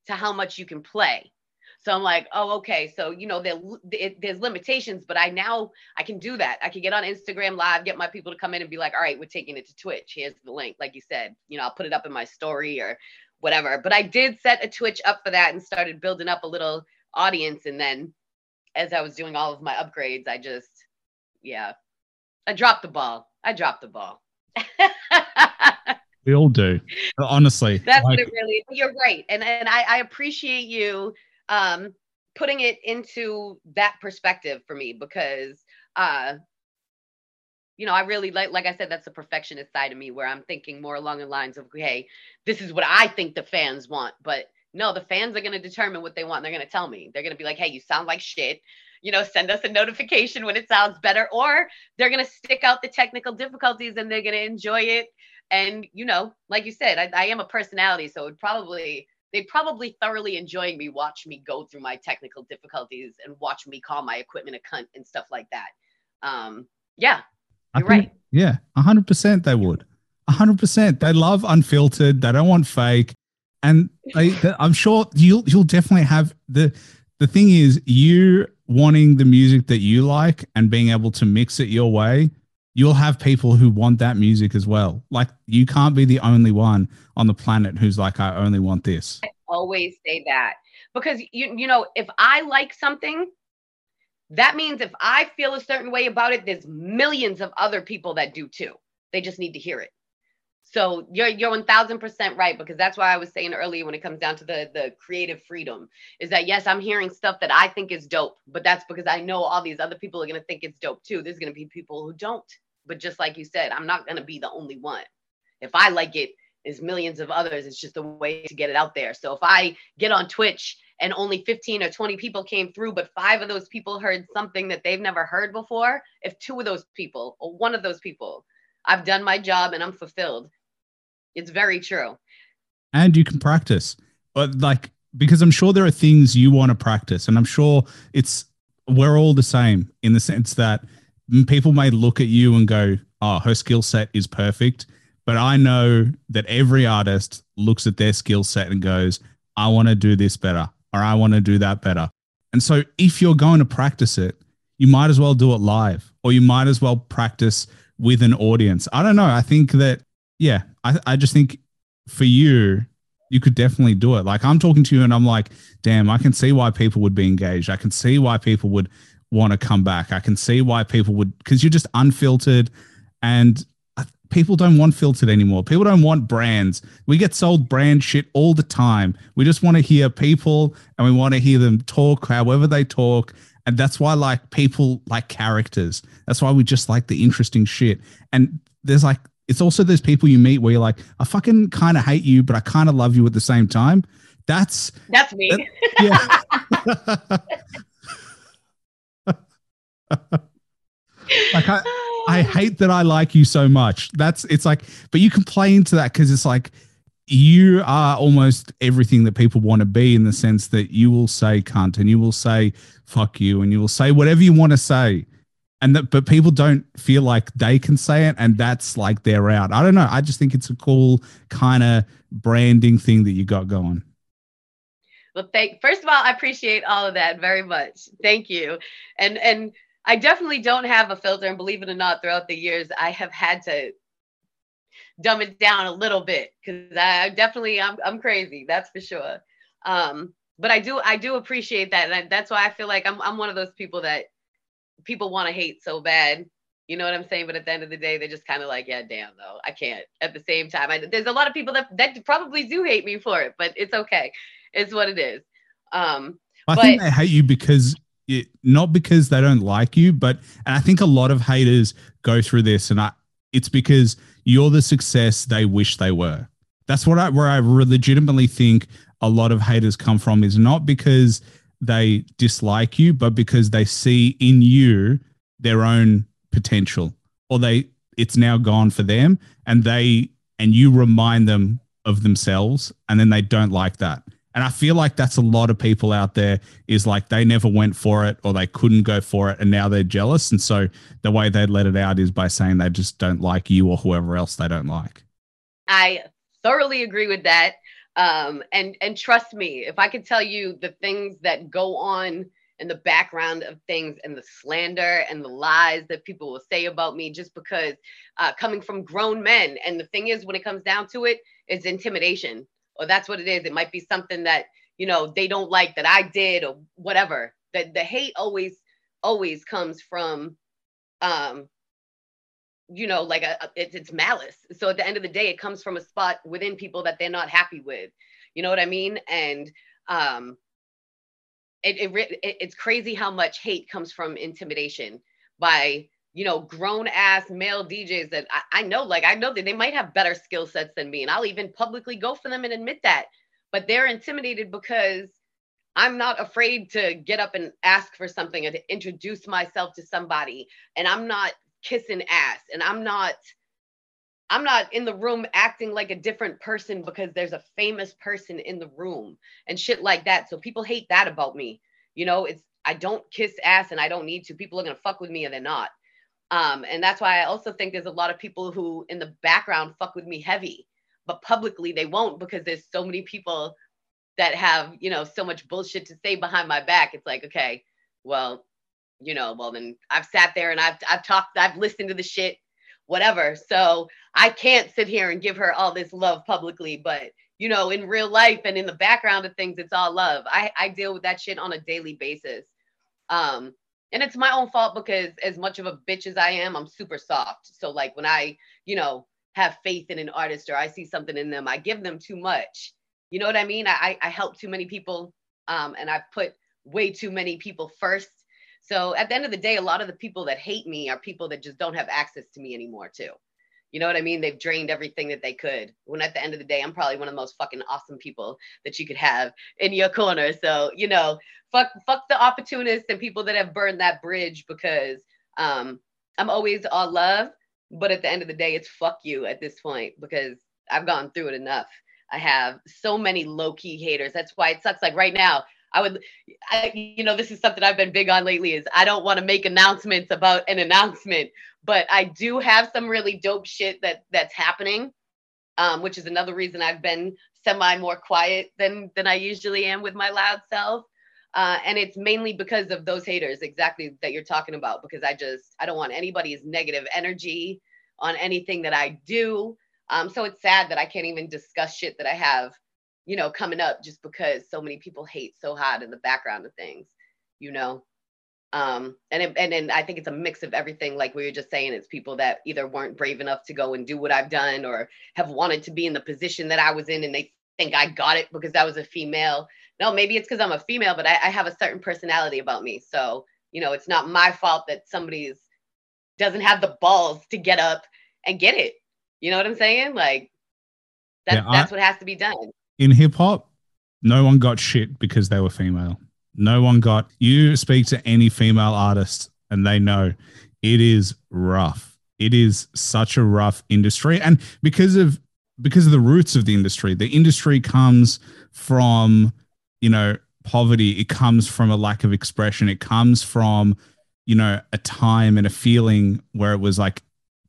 to how much you can play. So I'm like, oh, okay. So you know, there, there's limitations, but I now I can do that. I can get on Instagram Live, get my people to come in and be like, all right, we're taking it to Twitch. Here's the link, like you said. You know, I'll put it up in my story or whatever. But I did set a Twitch up for that and started building up a little audience. And then as I was doing all of my upgrades, I just, yeah, I dropped the ball. I dropped the ball. we all do honestly that's like, what it really you're right and and I, I appreciate you um, putting it into that perspective for me because uh, you know, I really like, like I said, that's the perfectionist side of me where I'm thinking more along the lines of, hey, this is what I think the fans want. But no, the fans are going to determine what they want. They're going to tell me. They're going to be like, hey, you sound like shit. You know, send us a notification when it sounds better. Or they're going to stick out the technical difficulties and they're going to enjoy it. And, you know, like you said, I, I am a personality. So it probably they'd probably thoroughly enjoy me watch me go through my technical difficulties and watch me call my equipment a cunt and stuff like that. Um, yeah, you're think, right. Yeah, hundred percent they would. hundred percent. They love unfiltered. They don't want fake. And they, they, I'm sure you'll you'll definitely have the the thing is you wanting the music that you like and being able to mix it your way, you'll have people who want that music as well. Like you can't be the only one on the planet who's like, I only want this. I always say that because you you know if I like something, that means if I feel a certain way about it, there's millions of other people that do too. They just need to hear it. So you're you're one thousand percent right because that's why I was saying earlier when it comes down to the the creative freedom is that yes I'm hearing stuff that I think is dope, but that's because I know all these other people are gonna think it's dope too. There's gonna be people who don't, but just like you said, I'm not gonna be the only one. If I like it, there's millions of others. It's just a way to get it out there. So if I get on Twitch and only 15 or 20 people came through, but five of those people heard something that they've never heard before, if two of those people or one of those people, I've done my job and I'm fulfilled. It's very true. And you can practice, but like, because I'm sure there are things you want to practice, and I'm sure it's we're all the same in the sense that people may look at you and go, "Oh, her skill set is perfect," but I know that every artist looks at their skill set and goes, "I want to do this better or I want to do that better. And so if you're going to practice it, you might as well do it live or you might as well practice with an audience. I don't know. I think that, yeah, I, I just think for you, you could definitely do it. Like I'm talking to you and I'm like, damn, I can see why people would be engaged. I can see why people would want to come back. I can see why people would, because you're just unfiltered and uh, people don't want filtered anymore. People don't want brands. We get sold brand shit all the time. We just want to hear people and we want to hear them talk however they talk. And that's why like people like characters. That's why we just like the interesting shit. And there's like it's also those people you meet where you're like, I fucking kind of hate you, but I kind of love you at the same time. That's that's me. That, yeah. like I, I hate that I like you so much. That's it's like, but you complain to that because it's like you are almost everything that people want to be in the sense that you will say cunt and you will say fuck you and you will say whatever you want to say. And that, but people don't feel like they can say it, and that's like they're out. I don't know. I just think it's a cool kind of branding thing that you got going. Well, thank first of all, I appreciate all of that very much. Thank you. And and I definitely don't have a filter, and believe it or not, throughout the years, I have had to dumb it down a little bit because I definitely I'm I'm crazy, that's for sure. Um, but I do I do appreciate that, and I, that's why I feel like I'm I'm one of those people that people want to hate so bad. You know what I'm saying? But at the end of the day, they're just kind of like, yeah, damn, though, I can't. At the same time, I, there's a lot of people that that probably do hate me for it, but it's okay. It's what it is. Um, I but, think they hate you because it, not because they don't like you, but and I think a lot of haters go through this, and I it's because you're the success they wish they were. That's what I where I legitimately think a lot of haters come from is not because they dislike you, but because they see in you their own potential, or they it's now gone for them, and they and you remind them of themselves, and then they don't like that. And I feel like that's a lot of people out there is like they never went for it or they couldn't go for it and now they're jealous. And so the way they let it out is by saying they just don't like you or whoever else they don't like. I thoroughly agree with that. Um, and and trust me, if I could tell you the things that go on in the background of things and the slander and the lies that people will say about me just because uh, coming from grown men. And the thing is, when it comes down to it, it's intimidation or that's what it is. It might be something that, you know, they don't like that I did or whatever. That the hate always, always comes from, um, you know, like a, it's, it's malice. So at the end of the day, it comes from a spot within people that they're not happy with. You know what I mean? And um, it, it, it it's crazy how much hate comes from intimidation by you know, grown ass male DJs that I, I, know, like I know that they might have better skill sets than me. And I'll even publicly go for them and admit that. But they're intimidated because I'm not afraid to get up and ask for something or to introduce myself to somebody. And I'm not kissing ass. And I'm not I'm not in the room acting like a different person because there's a famous person in the room and shit like that. So people hate that about me. You know, it's I don't kiss ass and I don't need to. People are gonna fuck with me and they're not. Um, and that's why I also think there's a lot of people who in the background fuck with me heavy, but publicly they won't because there's so many people that have, you know, so much bullshit to say behind my back. It's like, okay, well, you know, well then I've sat there and I've I've talked, I've listened to the shit, whatever. So I can't sit here and give her all this love publicly, but you know, in real life and in the background of things, it's all love. I, I deal with that shit on a daily basis. Um, and it's my own fault because as much of a bitch as I am, I'm super soft. So like when I, you know, have faith in an artist or I see something in them, I give them too much. You know what I mean? I, I help too many people um, and I put way too many people first. So at the end of the day, a lot of the people that hate me are people that just don't have access to me anymore too. You know what I mean? They've drained everything that they could. When at the end of the day, I'm probably one of the most fucking awesome people that you could have in your corner. So, you know, fuck fuck the opportunists and people that have burned that bridge because um I'm always all love, but at the end of the day, it's fuck you at this point because I've gone through it enough. I have so many low key haters. That's why it sucks. Like right now, I would, I, you know, this is something I've been big on lately. Is I don't want to make announcements about an announcement, but I do have some really dope shit that that's happening, um, which is another reason I've been semi more quiet than than I usually am with my loud self. Uh, and it's mainly because of those haters, exactly that you're talking about. Because I just I don't want anybody's negative energy on anything that I do. Um, so it's sad that I can't even discuss shit that I have, you know, coming up just because so many people hate so hard in the background of things, you know. Um, and it, and then I think it's a mix of everything. Like we were just saying, it's people that either weren't brave enough to go and do what I've done, or have wanted to be in the position that I was in, and they think I got it because I was a female. No, maybe it's because I'm a female, but I, I have a certain personality about me. So you know, it's not my fault that somebody's doesn't have the balls to get up and get it. You know what I'm saying? Like that's yeah, that's what has to be done. In hip hop, no one got shit because they were female. No one got you speak to any female artist and they know it is rough. It is such a rough industry. And because of because of the roots of the industry, the industry comes from, you know, poverty. It comes from a lack of expression. It comes from, you know, a time and a feeling where it was like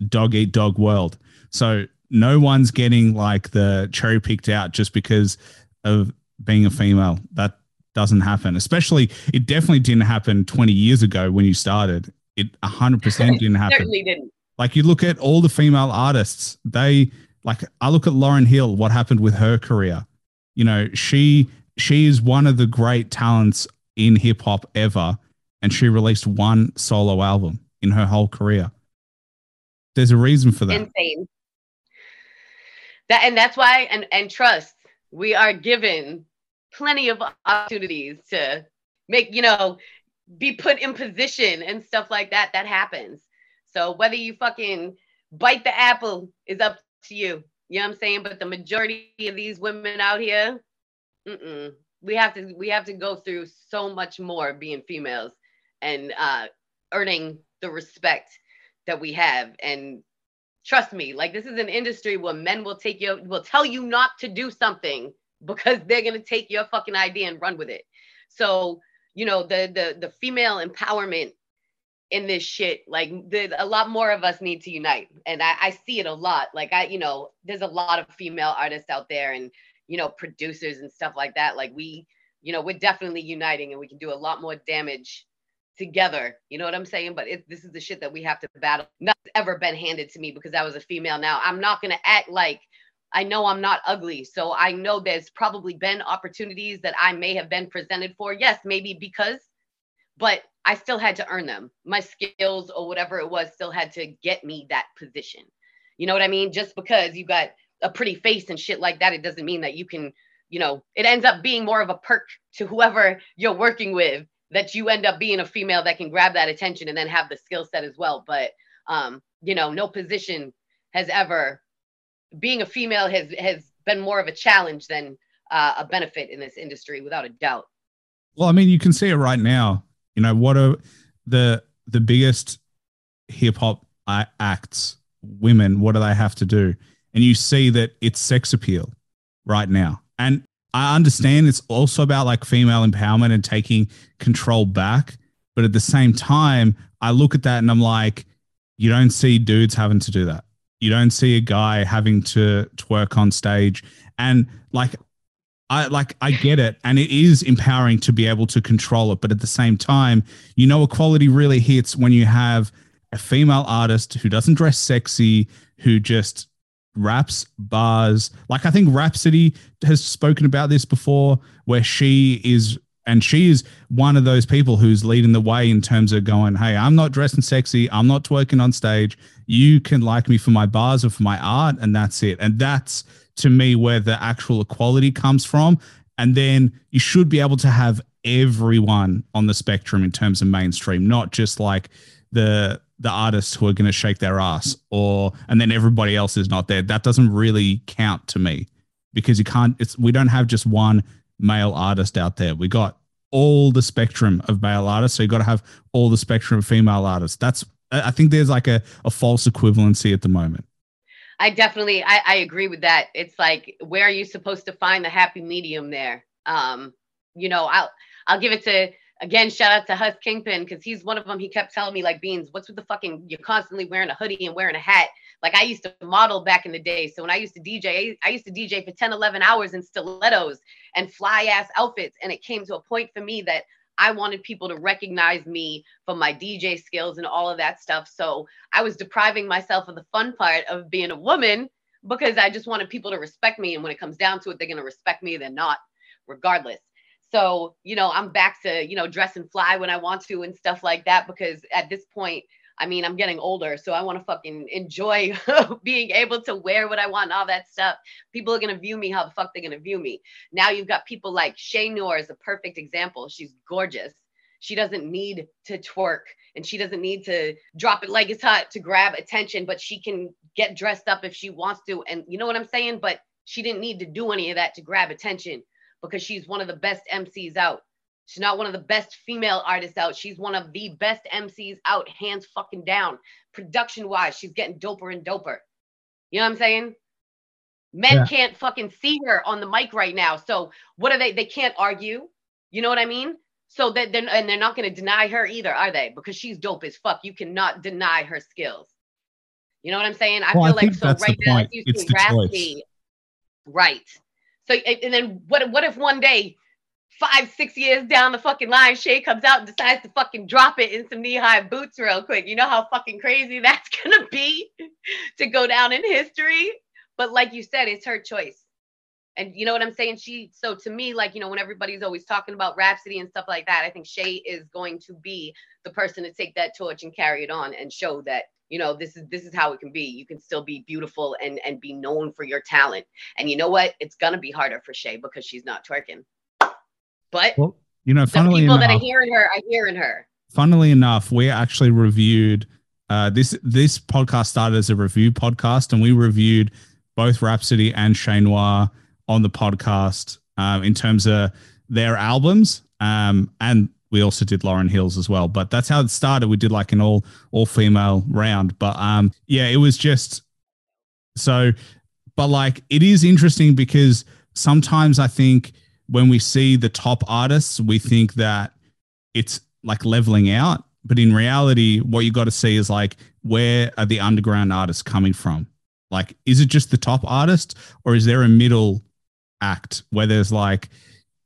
dog eat dog world. So no one's getting like the cherry picked out just because of being a female. That doesn't happen. Especially, it definitely didn't happen 20 years ago when you started. It 100% didn't happen. Certainly didn't. Like you look at all the female artists, they like I look at Lauryn Hill, what happened with her career. You know, she she is one of the great talents in hip hop ever, and she released one solo album in her whole career. There's a reason for that. Insane. That and that's why and and trust we are given plenty of opportunities to make you know be put in position and stuff like that that happens. So whether you fucking bite the apple is up to you. You know what i'm saying? But the majority of these women out here we have to we have to go through so much more being females and uh earning the respect that we have and trust me like this is an industry where men will take you will tell you not to do something because they're to take your fucking idea and run with it. So, you know, the the the female empowerment in this shit, like the, a lot more of us need to unite. And I, I see it a lot. Like I, you know, there's a lot of female artists out there and, you know, producers and stuff like that. Like we, you know, we're definitely uniting and we can do a lot more damage together. You know what I'm saying? But it, this is the shit that we have to battle. Nothing's ever been handed to me because I was a female. Now I'm not gonna act like I know I'm not ugly. So I know there's probably been opportunities that I may have been presented for. Yes, maybe because, but I still had to earn them. My skills or whatever it was still had to get me that position. You know what I mean? Just because you got a pretty face and shit like that, it doesn't mean that you can, you know, it ends up being more of a perk to whoever you're working with that you end up being a female that can grab that attention and then have the skill set as well. But, um, you know, no position has ever being a female has has been more of a challenge than uh, a benefit in this industry, without a doubt. Well, I mean, you can see it right now. You know, what are the the biggest hip hop acts, women? What do they have to do? And you see that it's sex appeal right now. And I understand it's also about like female empowerment and taking control back. But at the same time, I look at that and I'm like, you don't see dudes having to do that. You don't see a guy having to twerk on stage. And like, I like I get it and it is empowering to be able to control it but at the same time you know equality really hits when you have a female artist who doesn't dress sexy who just raps bars. Like I think Rapsody has spoken about this before where she is and she is one of those people who's leading the way in terms of going hey I'm not dressing sexy. I'm not twerking on stage. You can like me for my bars or for my art and that's it. And that's to me where the actual equality comes from. And then you should be able to have everyone on the spectrum in terms of mainstream, not just like the the artists who are going to shake their ass or and then everybody else is not there. That doesn't really count to me because you can't it's we don't have just one male artist out there. We got all the spectrum of male artists. So you got to have all the spectrum of female artists. That's I think there's like a, a false equivalency at the moment. I definitely I, I agree with that. It's like where are you supposed to find the happy medium there? Um, you know, I'll I'll give it to again, shout out to Hus Kingpin because he's one of them. He kept telling me like Beanz, what's with the fucking you're constantly wearing a hoodie and wearing a hat. Like I used to model back in the day. So when I used to DJ, I used to DJ for 10, 11 hours in stilettos and fly ass outfits. And it came to a point for me that I wanted people to recognize me for my DJ skills and all of that stuff. So I was depriving myself of the fun part of being a woman because I just wanted people to respect me. And when it comes down to it, they're going to respect me. They're not, regardless. So, you know, I'm back to, you know, dress and fly when I want to and stuff like that because at this point, I mean, I'm getting older, so I want to fucking enjoy being able to wear what I want and all that stuff. People are gonna view me how the fuck they're gonna view me. Now you've got people like Che Noir is a perfect example. She's gorgeous. She doesn't need to twerk and she doesn't need to drop it like it's hot to grab attention, but she can get dressed up if she wants to. And you know what I'm saying? But she didn't need to do any of that to grab attention because she's one of the best MCs out. She's not one of the best female artists out. She's one of the best MCs out, hands fucking down. Production wise, she's getting doper and doper. You know what I'm saying? Men yeah. can't fucking see her on the mic right now. So what are they? They can't argue. You know what I mean? So that they're and they're not going to deny her either, are they? Because she's dope as fuck. You cannot deny her skills. You know what I'm saying? I well, feel I like so right now you it's see. Right. So and then what what if one day five, six years down the fucking line, Che comes out and decides to fucking drop it in some knee high boots real quick. You know how fucking crazy that's gonna be to go down in history. But like you said, it's her choice. And you know what I'm saying? She so to me, like, you know, when everybody's always talking about Rapsody and stuff like that, I think Che is going to be the person to take that torch and carry it on and show that you know this is this is how it can be you can still be beautiful and and be known for your talent and you know what it's gonna be harder for Che because she's not twerking but well, you know, funnily people enough, that are hearing her are hearing her. Funnily enough, we actually reviewed uh, this. This podcast started as a review podcast, and we reviewed both Rapsody and Che Noir on the podcast um, in terms of their albums, um, and we also did Lauryn Hill's as well. But that's how it started. We did like an all all female round, but um, yeah, it was just so. But like, it is interesting because sometimes I think when we see the top artists, we think that it's like leveling out. But in reality, what you got to see is like, where are the underground artists coming from? Like, is it just the top artist or is there a middle act where there's like,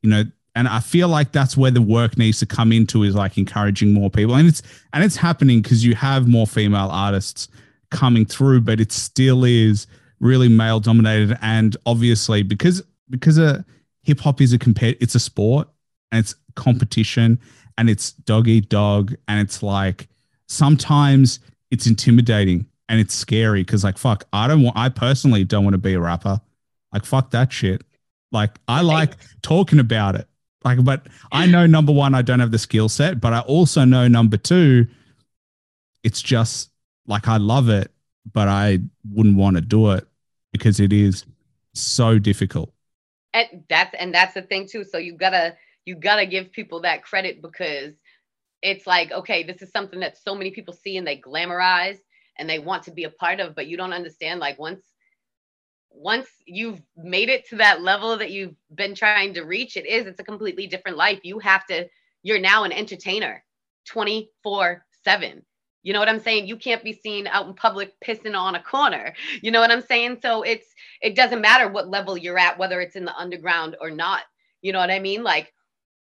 you know, and I feel like that's where the work needs to come into is like encouraging more people. And it's and it's happening because you have more female artists coming through, but it still is really male dominated. And obviously because because of hip hop is a compare it's a sport and it's competition and it's dog eat dog and it's like sometimes it's intimidating and it's scary because like fuck I don't want I personally don't want to be a rapper like fuck that shit like I like talking about it like but I know number one I don't have the skill set but I also know number two it's just like I love it but I wouldn't want to do it because it is so difficult. And that's and that's the thing too. So you gotta you gotta give people that credit because it's like okay this is something that so many people see and they glamorize and they want to be a part of but you don't understand like once once you've made it to that level that you've been trying to reach it is it's a completely different life you have to you're now an entertainer 24 7 You know what I'm saying? You can't be seen out in public pissing on a corner. You know what I'm saying? So it's it doesn't matter what level you're at, whether it's in the underground or not. You know what I mean? Like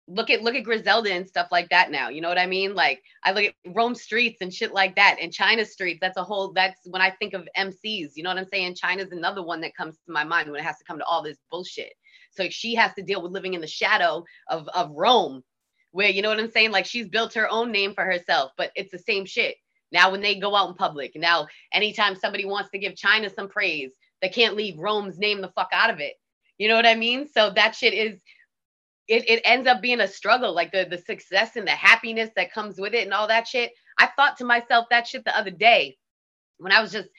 look at look at Griselda and stuff like that now. You know what I mean? Like I look at Rome Streetz and shit like that and China streets. That's a whole that's when I think of MCs. You know what I'm saying? China's another one that comes to my mind when it has to come to all this bullshit. So she has to deal with living in the shadow of of Rome, where you know what I'm saying? Like she's built her own name for herself, but it's the same shit. Now, when they go out in public, now anytime somebody wants to give China some praise, they can't leave Rome's name the fuck out of it. You know what I mean? So that shit is it, it ends up being a struggle, like the the success and the happiness that comes with it and all that shit. I thought to myself that shit the other day when I was just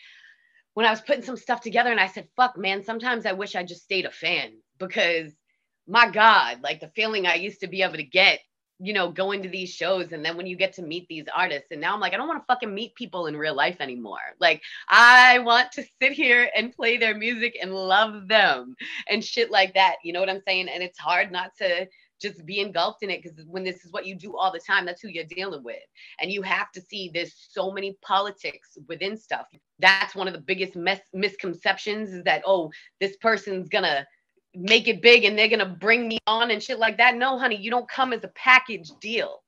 when I was putting some stuff together and I said, fuck man, sometimes I wish I just stayed a fan because my God, like the feeling I used to be able to get you know, going to these shows and then when you get to meet these artists and now I'm like I don't want to fucking meet people in real life anymore. Like I want to sit here and play their music and love them and shit like that. You know what I'm saying? And it's hard not to just be engulfed in it because when this is what you do all the time, that's who you're dealing with. And you have to see there's so many politics within stuff. That's one of the biggest mes- misconceptions is that, oh, this person's gonna make it big and they're gonna bring me on and shit like that. No, honey, you don't come as a package deal.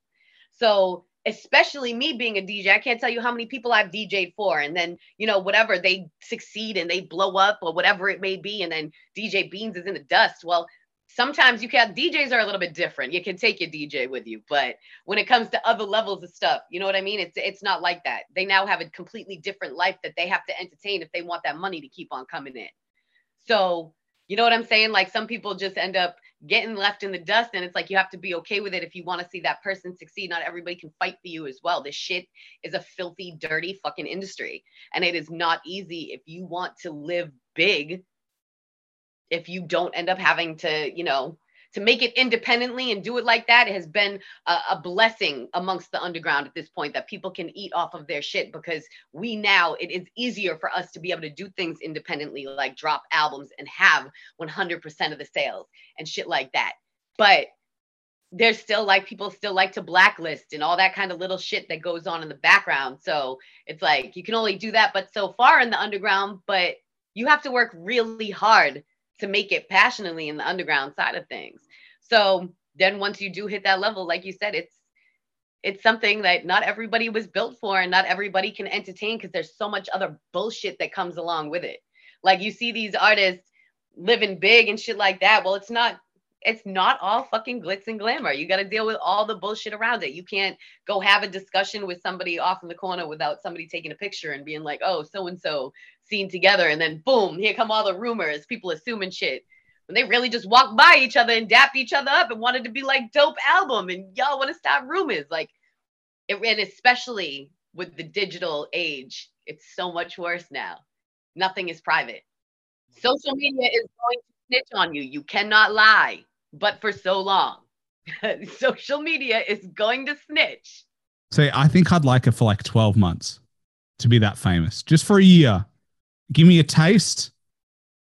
So especially me being a DJ, I can't tell you how many people I've DJed for, and then you know whatever they succeed and they blow up or whatever it may be, and then DJ Beanz is in the dust. Well, sometimes you can DJs are a little bit different. You can take your DJ with you, but when it comes to other levels of stuff, you know what I mean? It's it's not like that. They now have a completely different life that they have to entertain if they want that money to keep on coming in. So you know what I'm saying? Like some people just end up getting left in the dust and it's like you have to be okay with it if you want to see that person succeed not everybody can fight for you as well this shit is a filthy dirty fucking industry and it is not easy if you want to live big if you don't end up having to you know to make it independently and do it like that has been a, a, blessing amongst the underground at this point that people can eat off of their shit because we now it is easier for us to be able to do things independently like drop albums and have 100% of the sales and shit like that. But there's still like people still like to blacklist and all that kind of little shit that goes on in the background. So it's like you can only do that but so far in the underground but you have to work really hard to make it passionately in the underground side of things. So then once you do hit that level, like you said, it's it's something that not everybody was built for and not everybody can entertain because there's so much other bullshit that comes along with it. Like you see these artists living big and shit like that. Well, it's not it's not all fucking glitz and glamour. You got to deal with all the bullshit around it. You can't go have a discussion with somebody off in the corner without somebody taking a picture and being like, "Oh, so and so seen together and then boom, here come all the rumors, people assuming shit. When they really just walked by each other and dapped each other up and wanted to be like dope album and y'all want to stop rumors. Like it and especially with the digital age, it's so much worse now. Nothing is private. Mm. Social media is going to snitch on you. You cannot lie, but for so long. Social media is going to snitch. See, I think I'd like it for like 12 months to be that famous, just for a year give me a taste.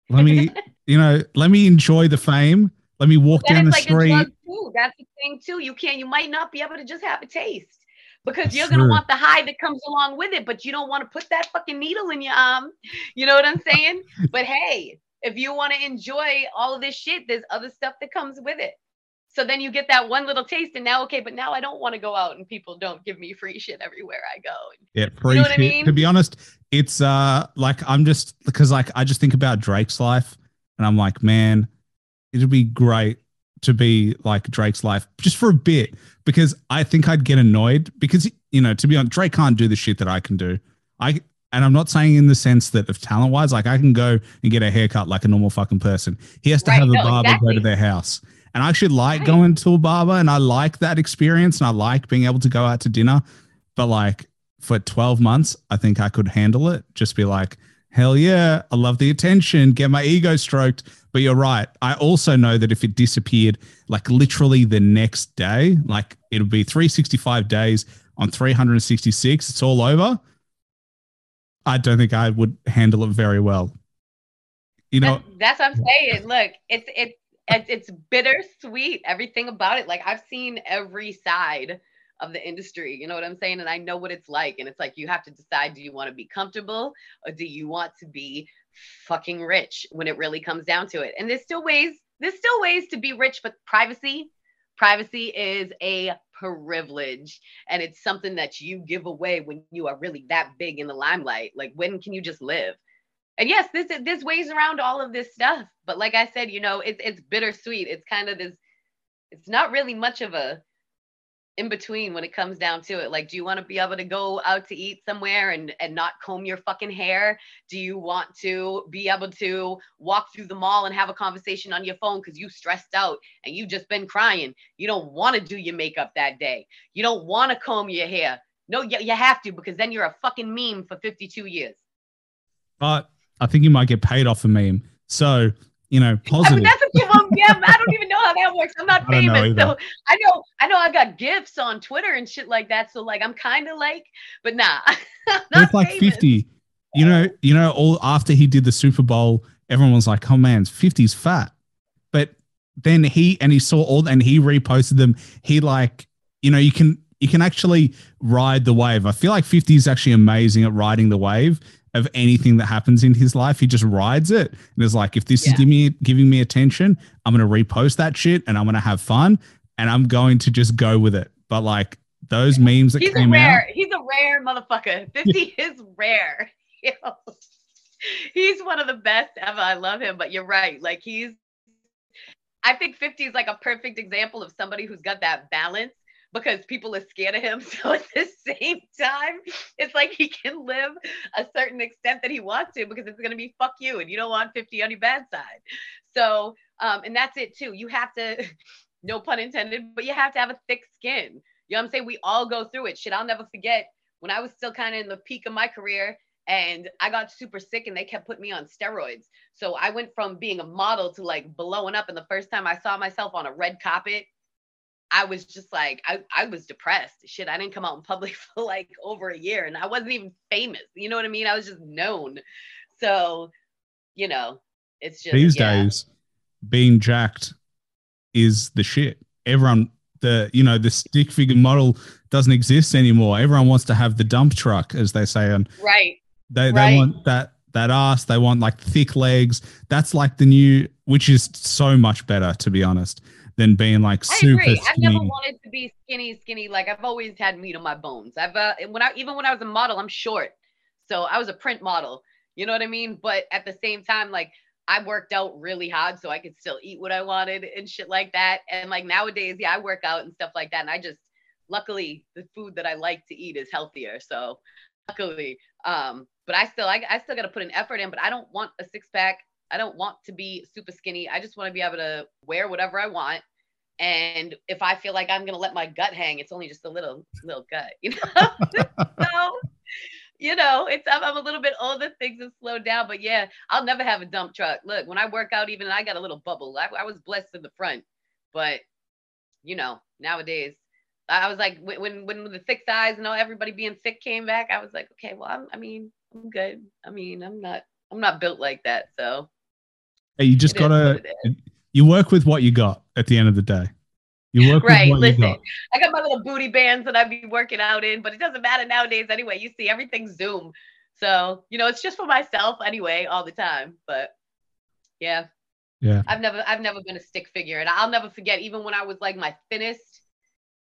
Let me, you know, let me enjoy the fame. Let me walk down the like street. That's the thing too. You can't. You might not be able to just have a taste because That's you're gonna want the high that comes along with it, but you don't want to put that fucking needle in your arm. You know what I'm saying? but hey, if you want to enjoy all of this shit, there's other stuff that comes with it. So then you get that one little taste, and now okay, but now I don't want to go out and people don't give me free shit everywhere I go. Yeah, free you know shit. I mean? To be honest, it's uh like I'm just because like I just think about Drake's life, and I'm like, man, it'd be great to be like Drake's life just for a bit because I think I'd get annoyed because you know to be honest, Drake can't do the shit that I can do. I and I'm not saying in the sense that of talent wise, like I can go and get a haircut like a normal fucking person. He has to right, have a no, barber exactly. go to their house. And I actually like right. going to a barber and I like that experience and I like being able to go out to dinner. But like for 12 months, I think I could handle it. Just be like, hell yeah, I love the attention, get my ego stroked. But you're right. I also know that if it disappeared like literally the next day, like it'll be 365 days on 366, it's all over. I don't think I would handle it very well. You know, that's, that's what I'm saying. Look, it's it's it's, bittersweet. Everything about it. Like I've seen every side of the industry. You know what I'm saying? And I know what it's like. And it's like you have to decide do you want to be comfortable or do you want to be fucking rich when it really comes down to it? And there's still ways, there's still ways to be rich, but privacy, privacy is a privilege and it's something that you give away when you are really that big in the limelight. Like when can you just live? And yes, this this ways around all of this stuff. But like I said, you know, it's it's bittersweet. It's kind of this, it's not really much of a in between when it comes down to it like do you want to be able to go out to eat somewhere and and not comb your fucking hair? Do you want to be able to walk through the mall and have a conversation on your phone because you stressed out and you've just been crying? You don't want to do your makeup that day. You don't want to comb your hair. No you, you have to because then you're a fucking meme for 52 years. But i think you might get paid off a meme. So you know, positive. I mean, that's a good one. Yeah, I don't even know how that works. I'm not famous, so I know, I know, I got gifts on Twitter and shit like that. So like, I'm kind of like, but nah, it's like famous. 50. You know, you know, all after he did the Super Bowl, everyone was like, "Oh man, 50's fat," but then he and he saw all and he reposted them. He like, you know, you can you can actually ride the wave. I feel like 50 is actually amazing at riding the wave of anything that happens in his life. He just rides it. And it's like, if this yeah. is giving me giving me attention, I'm gonna repost that shit and I'm gonna have fun and I'm going to just go with it. But like those memes that he's came a rare, out, he's a rare motherfucker. 50 yeah. is rare. he's one of the best ever. I love him, but you're right. Like he's I think 50 is like a perfect example of somebody who's got that balance because people are scared of him. So at the same time, it's like he can live a certain extent that he wants to because it's going to be fuck you and you don't want 50 on your bad side. So, um, and that's it too. You have to, no pun intended, but you have to have a thick skin. You know what I'm saying? We all go through it. Shit, I'll never forget when I was still kind of in the peak of my career and I got super sick and they kept putting me on steroids. So I went from being a model to like blowing up. And the first time I saw myself on a red carpet I was just like, I, I was depressed. Shit, I didn't come out in public for like over a year and I wasn't even famous. You know what I mean? I was just known. So, you know, it's just these yeah. days being jacked is the shit. Everyone, the, you know, the stick figure model doesn't exist anymore. Everyone wants to have the dump truck, as they say. And right. They, they right. want that, that ass. They want like thick legs. That's like the new, which is so much better, to be honest than being like I super agree. Skinny. I've never wanted to be skinny, skinny. Like I've always had meat on my bones. I've uh, when I even when I was a model, I'm short, so I was a print model. You know what I mean? But at the same time, like I worked out really hard so I could still eat what I wanted and shit like that. And like nowadays, yeah, I work out and stuff like that. And I just luckily the food that I like to eat is healthier. So luckily, um, but I still I, I still got to put an effort in. But I don't want a six pack. I don't want to be super skinny. I just want to be able to wear whatever I want. And if I feel like I'm gonna let my gut hang, it's only just a little little gut, you know. so, you know, it's I'm, I'm, a little bit older, things have slowed down, but yeah, I'll never have a dump truck. Look, when I work out, even I got a little bubble. I, I was blessed in the front, but you know, nowadays I was like when when the thick thighs and all everybody being thick came back, I was like, okay, well, I'm, I mean, I'm good. I mean, I'm not I'm not built like that, so you just gotta you work with what you got at the end of the day. You work right. Listen, got. I got my little booty bands that I be working out in, but it doesn't matter nowadays anyway. You see everything Zoom, so you know it's just for myself anyway all the time. But yeah, yeah, I've never I've never been a stick figure, and I'll never forget even when I was like my thinnest.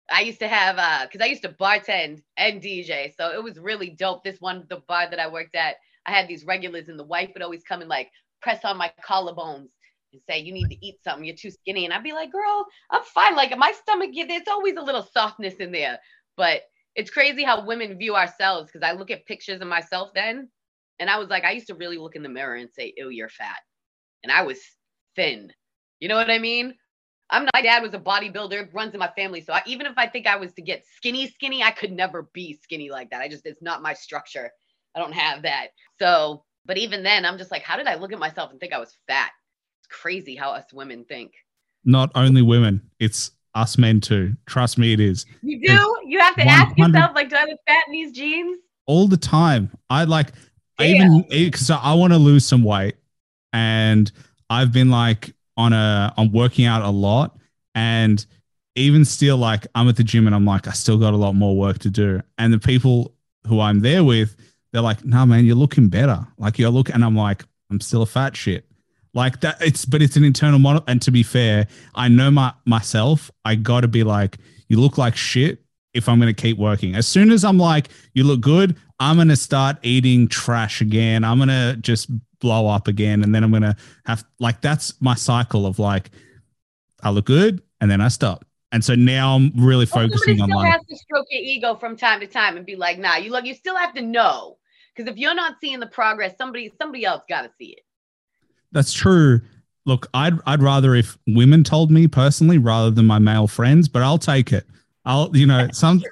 I used to have uh because I used to bartend and DJ, so it was really dope. This one the bar that I worked at, I had these regulars, and the wife would always come and like press on my collarbones and say, You need to eat something, you're too skinny. And I'd be like, Girl, I'm fine. Like my stomach, there's always a little softness in there. But it's crazy how women view ourselves because I look at pictures of myself then. And I was like, I used to really look in the mirror and say, Ew, you're fat. And I was thin. You know what I mean? I'm not, my dad was a bodybuilder, runs in my family. So I, even if I think I was to get skinny, skinny, I could never be skinny like that. I just, it's not my structure. I don't have that. So but even then, I'm just like, how did I look at myself and think I was fat? It's crazy how us women think. Not only women, it's us men too. Trust me, it is. You do? It's you have to ask yourself, like, do I look fat in these jeans? All the time. I like, I even eh, because I want to lose some weight, and I've been like on a, I'm working out a lot, and even still, like I'm at the gym and I'm like, I still got a lot more work to do. And the people who I'm there with, they're like, no, nah, man, you're looking better. Like you're looking, and I'm like, I'm still a fat shit. Like that, it's but it's an internal model. And to be fair, I know my myself. I got to be like, you look like shit. If I'm going to keep working, as soon as I'm like, you look good, I'm going to start eating trash again. I'm going to just blow up again, and then I'm going to have like that's my cycle of like, I look good, and then I stop. And so now I'm really focusing on. Still like, has to stroke your ego from time to time and be like, "Nah, you look. You still have to know because if you're not seeing the progress, somebody somebody else got to see it." That's true. Look, I'd I'd rather if women told me personally rather than my male friends, but I'll take it. I'll you know some.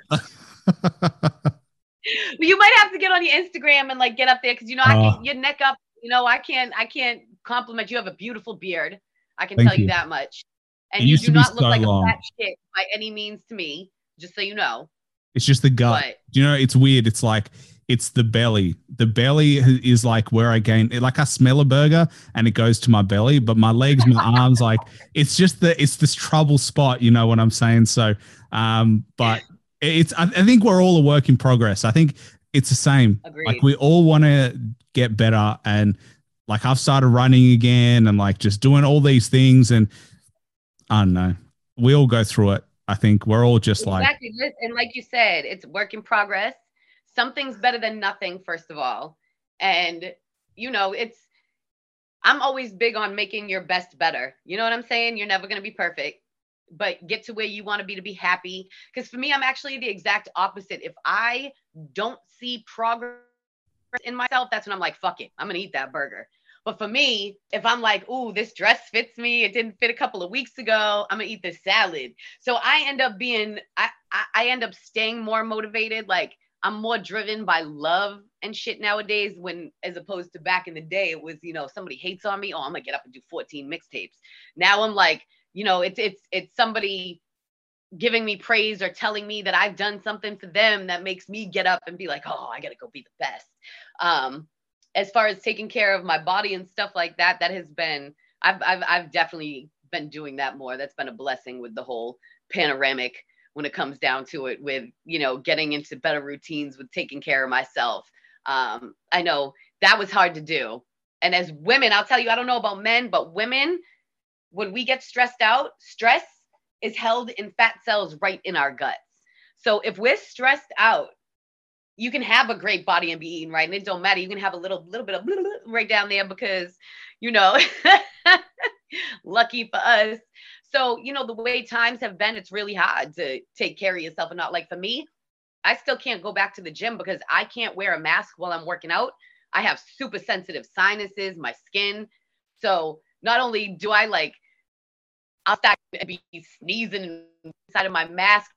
you might have to get on your Instagram and like get up there because you know I uh. can your neck up. You know I can't I can't compliment you have a beautiful beard. I can tell you. you. that much. And it you do not look so like long. a fat shit by any means to me. Just so you know. It's just the gut. But, you know, it's weird. It's like it's the belly. The belly is like where I gain like I smell a burger and it goes to my belly, but my legs, my arms, like it's just the it's this trouble spot, you know what I'm saying? So um, but it's I, I think we're all a work in progress. I think it's the same. Agreed. Like we all want to get better and like I've started running again and like just doing all these things and I don't know. We all go through it. I think we're all just exactly. like and like you said, it's work in progress something's better than nothing first of all. And you know it's i'm always big on making your best better. You know what i'm saying? You're never going to be perfect but get to where you want to be to be happy. Because for me i'm actually the exact opposite. If i don't see progress in myself that's when i'm like fuck it i'm going to eat that burger. But for me, if I'm like, ooh, this dress fits me, it didn't fit a couple of weeks ago, I'm gonna eat this salad. So I end up being, I, I, I end up staying more motivated. Like I'm more driven by love and shit nowadays when as opposed to back in the day it was, you know, somebody hates on me, oh, I'm to get up and do 14 mixtapes. Now I'm like, you know, it's it's it's somebody giving me praise or telling me that I've done something for them that makes me get up and be like, "Oh, I got to go be the best." Um as far as taking care of my body and stuff like that, that has been I've I've I've definitely been doing that more. That's been a blessing with the whole panoramic when it comes down to it with you know getting into better routines with taking care of myself. Um, i know that was hard to do. And as women i'll tell you i don't know about men but women when we get stressed out stress is held in fat cells right in our guts. So if we're stressed out you can have a great body and be eating right? And it don't matter. You can have a little little bit of right down there because you know lucky for us so, you know, the way times have been, it's really hard to take care of yourself and not like for me, I still can't go back to the gym because I can't wear a mask while I'm working out. I have super sensitive sinuses, my skin. So not only do I like, I'll start to be sneezing inside of my mask.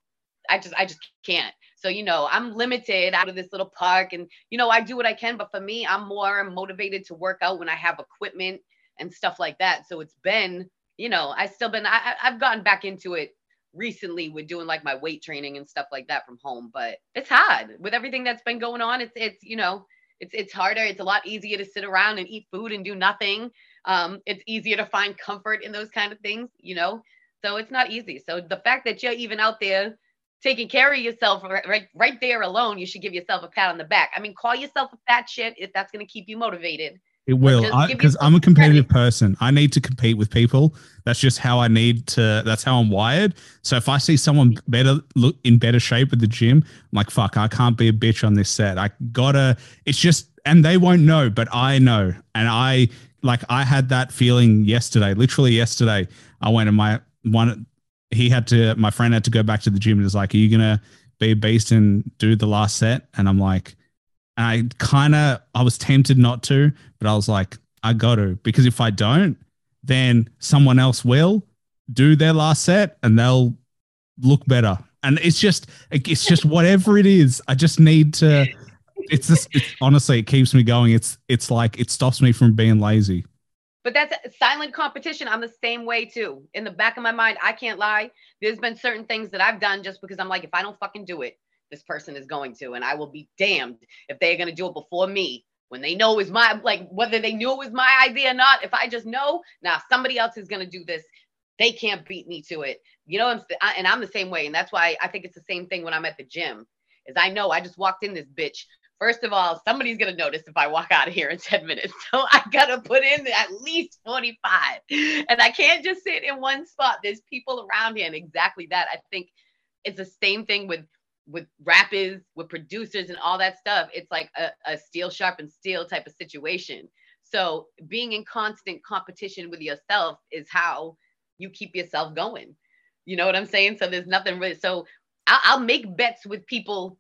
I just, I just can't. So, you know, I'm limited out of this little park and, you know, I do what I can. But for me, I'm more motivated to work out when I have equipment and stuff like that. So it's been you know, I still been I I've gotten back into it recently with doing like my weight training and stuff like that from home, but it's hard with everything that's been going on. It's it's you know, it's it's harder. It's a lot easier to sit around and eat food and do nothing. Um, it's easier to find comfort in those kind of things, you know. So it's not easy. So the fact that you're even out there taking care of yourself right right there alone, you should give yourself a pat on the back. I mean, call yourself a fat shit if that's going to keep you motivated. It will, because I'm a competitive person. I need to compete with people. That's just how I need to. That's how I'm wired. So if I see someone better look in better shape at the gym, I'm like, fuck, I can't be a bitch on this set. I gotta. It's just, and they won't know, but I know, and I like. I had that feeling yesterday. Literally yesterday, I went and my one. He had to. My friend had to go back to the gym and was like, "Are you gonna be a beast and do the last set?" And I'm like and I kind of, I was tempted not to, but I was like, I got to, because if I don't, then someone else will do their last set and they'll look better. And it's just, it's just whatever it is. I just need to, it's just, it's, honestly, it keeps me going. It's, it's like, it stops me from being lazy. But that's silent competition. I'm the same way too. In the back of my mind, I can't lie. There's been certain things that I've done just because I'm like, if I don't fucking do it, this person is going to. And I will be damned if they're going to do it before me when they know is my, like, whether they knew it was my idea or not. If I just know, now somebody else is going to do this they can't beat me to it. You know, I'm, and I'm the same way. And that's why I think it's the same thing when I'm at the gym. Is I know I just walked in this bitch. First of all, somebody's gonna notice if I walk out of here in 10 minutes. So I gotta put in at least 45. And I can't just sit in one spot. There's people around here. And exactly that. I think it's the same thing with with rappers, with producers and all that stuff. It's like a, a steel sharpened steel type of situation. So being in constant competition with yourself is how you keep yourself going. You know what I'm saying? So there's nothing really. So I'll, I'll make bets with people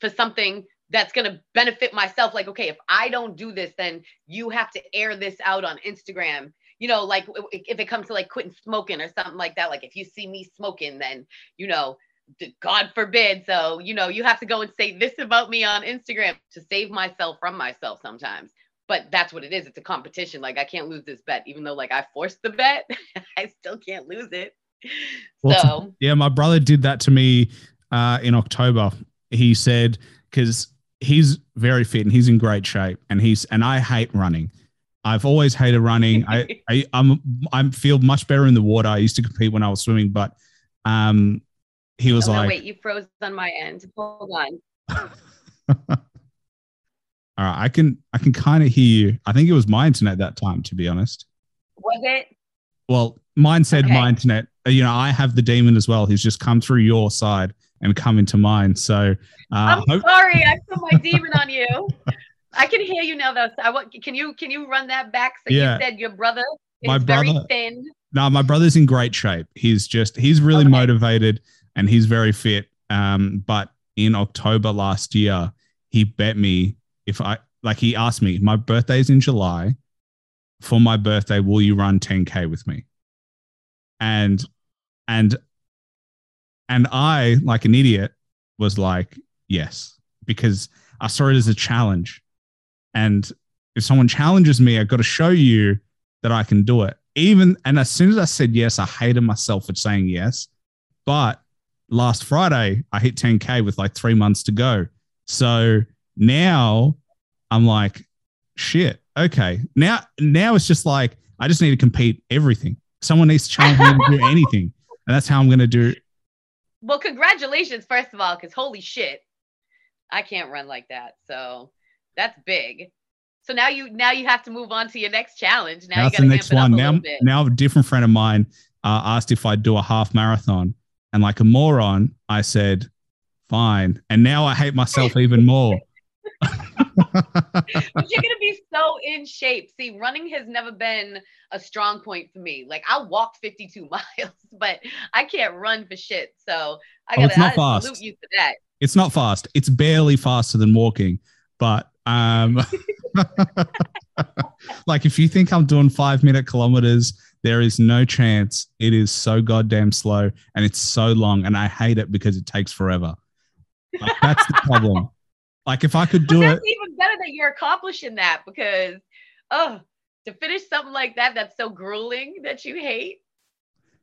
for something that's going to benefit myself. Like, okay, if I don't do this, then you have to air this out on Instagram. You know, like if it comes to like quitting smoking or something like that, like if you see me smoking, then, you know, God forbid. So, you know, you have to go and say this about me on Instagram to save myself from myself sometimes but that's what it is. It's a competition. Like I can't lose this bet, even though like I forced the bet, I still can't lose it. Well, so yeah, my brother did that to me uh, in October. He said because he's very fit and he's in great shape, and he's and I hate running. I've always hated running. I, I I'm I feel much better in the water. I used to compete when I was swimming, but um, he was oh, like, no, "Wait, you froze on my end. Hold on." All right, I can I can kind of hear you. I think it was my internet that time, to be honest. Was it? Well, mine said okay. my internet. Uh, you know, I have the demon as well. He's just come through your side and come into mine. So uh, I'm hope- sorry, I put my demon on you. I can hear you now, though. I want. Can you can you run that back? So yeah. you said your brother is my brother, very thin. No, my brother's in great shape. He's just he's really okay. motivated and he's very fit. Um, but in October last year, he bet me if I like he asked me, my birthday's in July. For my birthday, will you run 10k with me? And and and I, like an idiot, was like, yes, because I saw it as a challenge. And if someone challenges me, I've got to show you that I can do it. Even and as soon as I said yes, I hated myself for saying yes. But last Friday, I hit 10K with like three months to go. So now I'm like, shit. Okay. Now, now it's just like I just need to compete everything. Someone needs to challenge me to do anything, and that's how I'm going to do. Well, congratulations, first of all, because holy shit, I can't run like that. So that's big. So now you now you have to move on to your next challenge. Now that's the next one. Now, now a different friend of mine uh, asked if I'd do a half marathon, and like a moron, I said, "Fine." And now I hate myself even more but you're gonna be so in shape. See, running has never been a strong point for me. Like I walked 52 miles, but I can't run for shit. So I gotta, oh, it's not fast. salute you for that. It's not fast. It's barely faster than walking, but um like if you think I'm doing five minute kilometers, there is no chance. It is so goddamn slow and it's so long, and I hate it because it takes forever. Like, that's the problem. Like if I could do it, even better that you're accomplishing that because, oh, to finish something like that that's so grueling that you hate.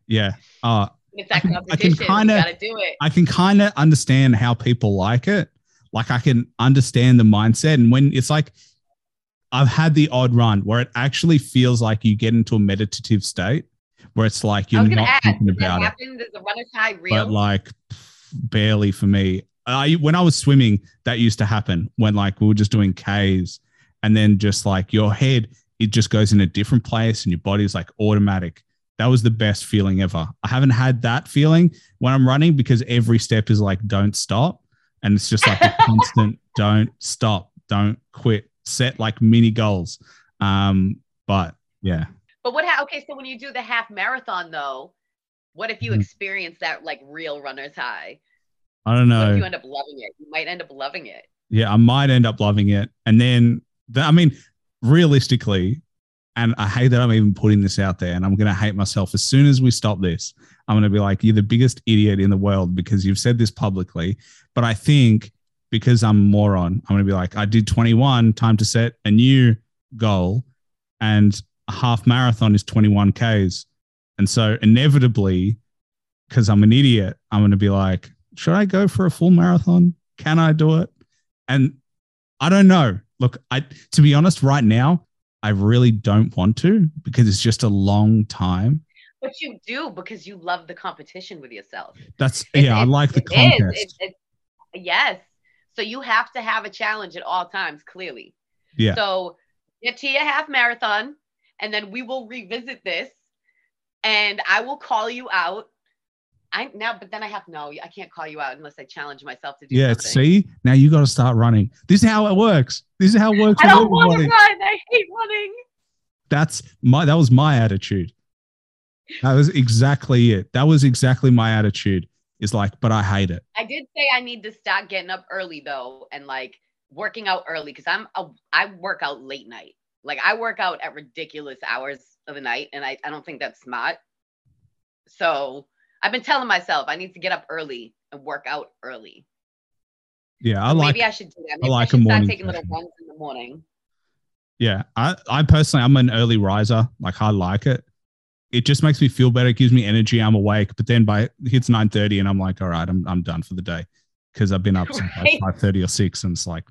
Yeah. Uh, it's that competition. I can kinda, do it. I can kind of understand how people like it. Like I can understand the mindset, and when it's like I've had the odd run where it actually feels like you get into a meditative state where it's like you're not ask, thinking about it. Does the runner's high real? But like barely for me. I when I was swimming, that used to happen when like we were just doing Ks, and then just like your head, it just goes in a different place, and your body's like automatic. That was the best feeling ever. I haven't had that feeling when I'm running because every step is like don't stop, and it's just like a constant don't stop, don't quit, set like mini goals. Um, but yeah. But what? Ha- okay, so when you do the half marathon though, what if you mm-hmm. experience that like real runner's high? I don't know. you end up loving it. You might end up loving it. Yeah, I might end up loving it. And then, the, I mean, realistically, and I hate that I'm even putting this out there, and I'm going to hate myself as soon as we stop this. I'm going to be like, you're the biggest idiot in the world because you've said this publicly. But I think because I'm a moron, I'm going to be like, I did 21, time to set a new goal, and a half marathon is 21 Ks. And so inevitably, because I'm an idiot, I'm going to be like, should I go for a full marathon? Can I do it? And I don't know. Look, I to be honest, right now, I really don't want to because it's just a long time. But you do because you love the competition with yourself. That's yeah, I like the contest. yes. So you have to have a challenge at all times, clearly. Yeah. So get to your half marathon, and then we will revisit this, and I will call you out. I now, but then I have no. I can't call you out unless I challenge myself to do. Yeah. something. See, now you got to start running. This is how it works. This is how it works. I don't want to run. I hate running. That's my. That was my attitude. That was exactly it. That was exactly my attitude. Is like, but I hate it. I did say I need to start getting up early though, and like working out early because I'm a, I work out late night. Like I work out at ridiculous hours of the night, and I, I don't think that's smart. So I've been telling myself I need to get up early and work out early. Yeah, I so like. Maybe I should do that. Maybe I like I a start morning taking little runs in the morning. Yeah, I, I personally, I'm an early riser. Like I like it. It just makes me feel better. It gives me energy. I'm awake. But then by it hits 9:30, and I'm like, all right, I'm I'm done for the day because I've been up since Right. like 5:30 or six, and it's like,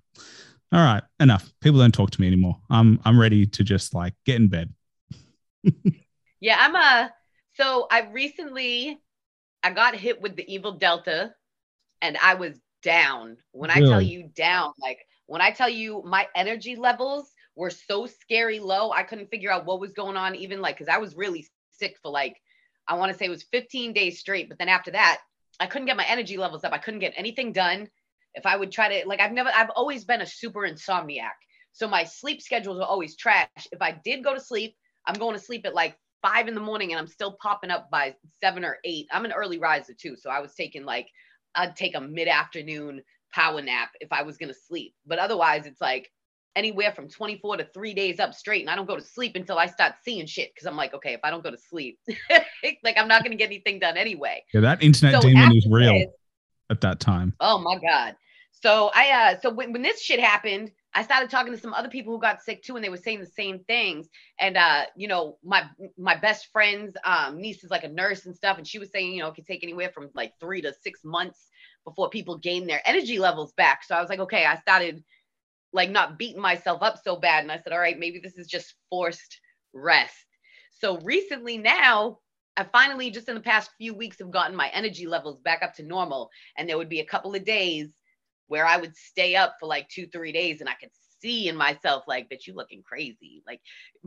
all right, enough. People don't talk to me anymore. I'm I'm ready to just like get in bed. Yeah, I'm a. So I recently, I got hit with the evil Delta, and I was down. When I tell you down, like when I tell you my energy levels were so scary low, I couldn't figure out what was going on. Even like, because I was really sick for like, I want to say it was 15 days straight. But then after that, I couldn't get my energy levels up. I couldn't get anything done. If I would try to, like, I've never, I've always been a super insomniac. So my sleep schedules are always trash. If I did go to sleep, I'm going to sleep at like five in the morning and I'm still popping up by seven or eight. I'm an early riser too. So I was taking like, I'd take a mid afternoon power nap if I was going to sleep. But otherwise, it's like anywhere from 24 to three days up straight. And I don't go to sleep until I start seeing shit because I'm like, okay, if I don't go to sleep, like I'm not going to get anything done anyway. Yeah, that internet So demon is real this- at that time. Oh my God. So I uh so when, when this shit happened, I started talking to some other people who got sick too, and they were saying the same things. And uh, you know, my my best friend's um niece is like a nurse and stuff, and she was saying, you know, it could take anywhere from like three to six months before people gain their energy levels back. So I was like, okay, I started like not beating myself up so bad. And I said, all right, maybe this is just forced rest. So recently now, I finally just in the past few weeks have gotten my energy levels back up to normal. And there would be a couple of days where I would stay up for like two, three days and I could see in myself like that you looking crazy. Like